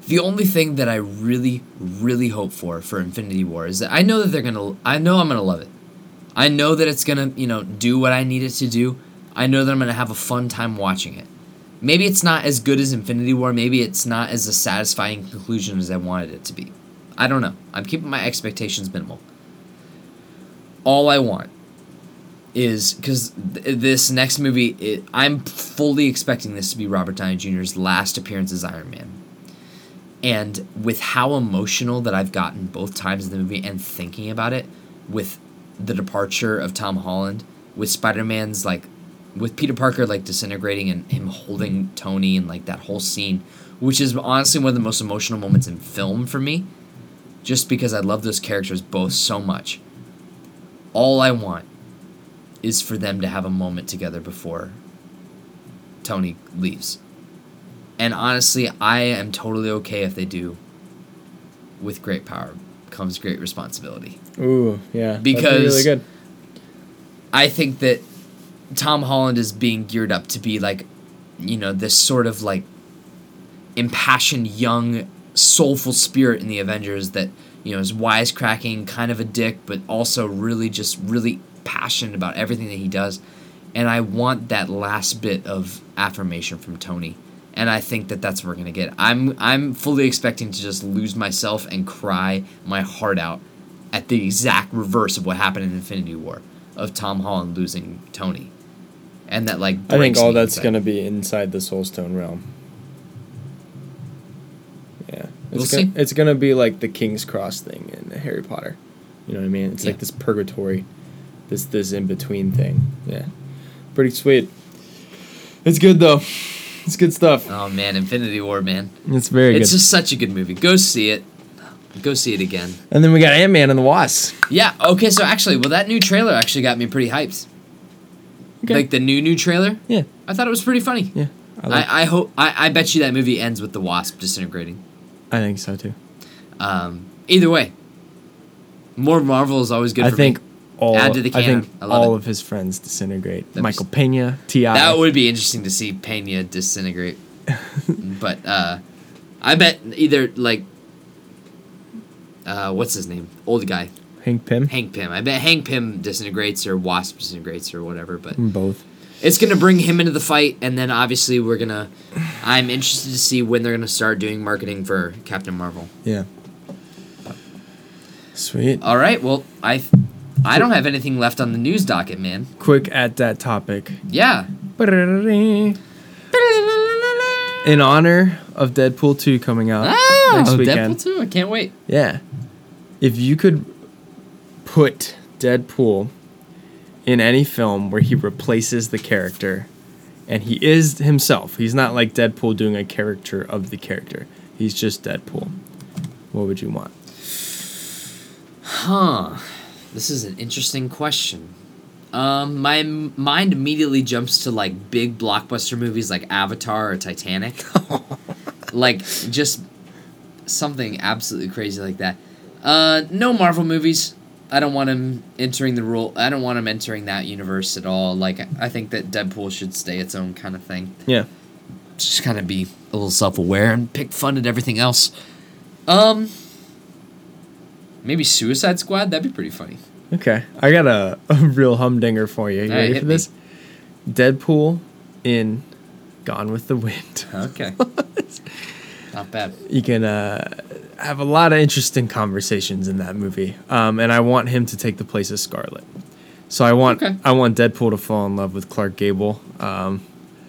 the only thing that I really, really hope for for Infinity War is that I know that they're gonna, I know I'm gonna love it. I know that it's gonna, you know, do what I need it to do. I know that I'm gonna have a fun time watching it. Maybe it's not as good as Infinity War. Maybe it's not as a satisfying conclusion as I wanted it to be. I don't know. I'm keeping my expectations minimal. All I want is because th- this next movie, it, I'm fully expecting this to be Robert Downey Jr.'s last appearance as Iron Man. And with how emotional that I've gotten both times in the movie and thinking about it, with the departure of Tom Holland, with Spider Man's like, with Peter Parker like disintegrating and him holding Tony and like that whole scene, which is honestly one of the most emotional moments in film for me just because I love those characters both so much. All I want is for them to have a moment together before Tony leaves. And honestly, I am totally okay if they do. With great power comes great responsibility. Ooh, yeah. be Because- really good. I think that Tom Holland is being geared up to be like, you know, this sort of like impassioned, young, soulful spirit in the Avengers that, you know, is wisecracking, kind of a dick, but also really just really passionate about everything that he does. And I want that last bit of affirmation from Tony. And I think that that's what we're gonna get. I'm I'm fully expecting to just lose myself and cry my heart out at the exact reverse of what happened in Infinity War of Tom Holland losing Tony, and that like I think all that's inside. gonna be inside the Soul Stone realm. Yeah, it's We'll gonna, see. It's gonna be like the King's Cross thing in Harry Potter. You know what I mean? It's Yeah. like this purgatory, this this in between thing. Yeah, pretty sweet. It's good though. It's good stuff. Oh man, Infinity War, man! It's very It's good. just such a good movie. Go see it. Go see it again. and then we got Ant Man and the Wasp. Yeah. Okay. So actually, well, that new trailer actually got me pretty hyped. Okay. Like the new new trailer. yeah, I thought it was pretty funny. yeah. I, like, I, I hope I, I bet you that movie ends with the wasp disintegrating. I think so too. Um, either way, more Marvel is always good. I for think me. all. Add to the I think I all it. of his friends disintegrate. That'd Michael s- Pena, T.I. that would be interesting to see Pena disintegrate. but uh, I bet either like uh, what's his name, old guy Hank Pym. Hank Pym. I bet Hank Pym disintegrates or Wasp disintegrates or whatever. But mm, Both. it's gonna bring him into the fight, and then obviously we're gonna. I'm interested to see when they're gonna start doing marketing for Captain Marvel. Yeah. Sweet. All right. Well, I I don't have anything left on the news docket, man. Quick at that topic. Yeah. In honor of Deadpool 2 coming out ah, Oh, next weekend. Deadpool 2, I can't wait. Yeah. If you could put Deadpool in any film where he replaces the character and he is himself, he's not like Deadpool doing a character of the character. He's just Deadpool. What would you want? Huh. This is an interesting question. Um, my m- mind immediately jumps to like big blockbuster movies like Avatar or Titanic. like just something absolutely crazy like that. Uh, no Marvel movies. I don't want him entering the rule. I don't want him entering that universe at all. Like I think that Deadpool should stay its own kind of thing. Yeah. Just kind of be a little self-aware and pick fun at everything else. Um, maybe Suicide Squad. That'd be pretty funny. Okay. I got a, a real humdinger for you. You right, ready for me. this? Deadpool in Gone with the Wind. Okay. Not bad. you can uh, have a lot of interesting conversations in that movie. Um, and I want him to take the place of Scarlett. So I want Okay. I want Deadpool to fall in love with Clark Gable. Um,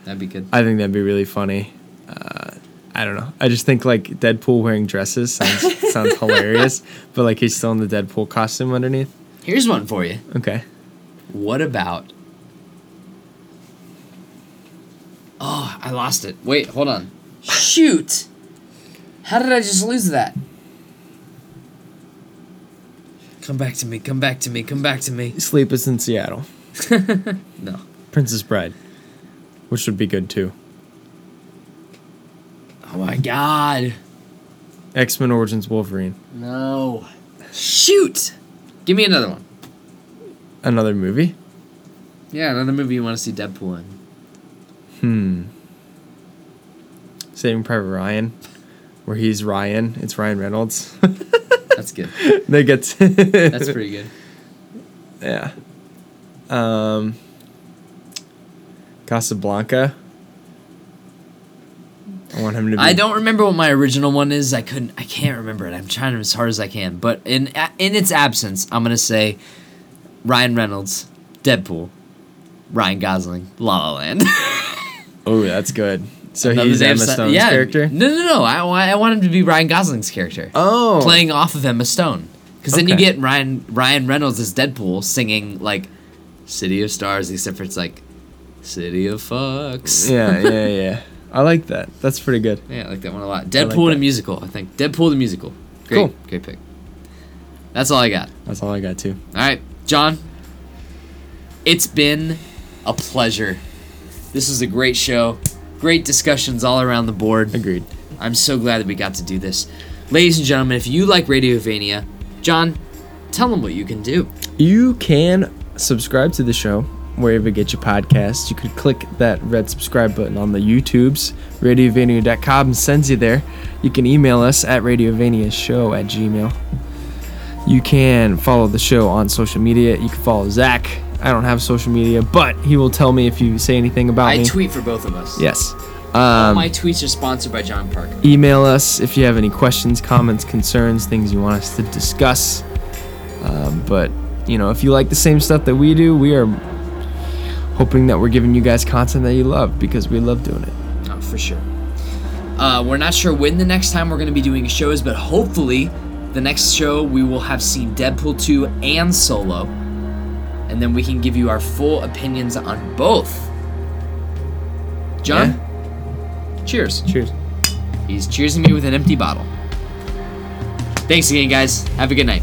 That'd be good. I think that'd be really funny. Uh, I don't know. I just think like Deadpool wearing dresses sounds sounds hilarious, but like he's still in the Deadpool costume underneath. Here's one for you. Okay. What about? Oh, I lost it. Wait, hold on. Shoot! How did I just lose that? Come back to me, come back to me, come back to me. Sleepless in Seattle. No. Princess Bride, which would be good too. Oh my god. X Men Origins Wolverine, No. Shoot! Give me another one. another movie. Yeah, another movie you want to see Deadpool in. Hmm. Saving Private Ryan, where he's Ryan. It's Ryan Reynolds. That's good. they get. That's pretty good. Yeah. Um. Casablanca. I want him to be. I don't remember what my original one is. I couldn't. I can't remember it. I'm trying as hard as I can. But in in its absence, I'm gonna say Ryan Reynolds, Deadpool, Ryan Gosling, La La Land. Oh, that's good. So Another he's Emma Stone's yeah. character. No, no, no. I, I want him to be Ryan Gosling's character, Oh, playing off of Emma Stone. Because then you get Ryan Ryan Reynolds as Deadpool singing like "City of Stars," except for it's like "City of Fucks." Yeah, yeah, yeah. I like that. That's pretty good. Yeah, I like that one a lot. Deadpool that. the musical, I think. Deadpool the musical. Great, Cool. great pick. That's all I got. That's all I got too. All right, John. It's been a pleasure. This was a great show. Great discussions all around the board. Agreed. I'm so glad that we got to do this. Ladies and gentlemen, if you like Radiovania, John, tell them what you can do. You can subscribe to the show wherever you get your podcasts. You could click that red subscribe button on the YouTubes. Radiovania.com sends you there. You can email us at radiovaniashow at gmail. You can follow the show on social media. You can follow Zach. I don't have social media, but he will tell me if you say anything about I me. tweet for both of us. yes. All Um, my tweets are sponsored by John Parker. email us if you have any questions, comments, concerns, things you want us to discuss. Um, but you know, if you like the same stuff that we do, we are hoping that we're giving you guys content that you love because we love doing it. Oh, for sure. Uh, we're not sure when the next time we're going to be doing shows, but hopefully the next show we will have seen Deadpool 2 and Solo. And then we can give you our full opinions on both. John, cheers. Cheers. He's cheersing me with an empty bottle. Thanks again, guys. Have a good night.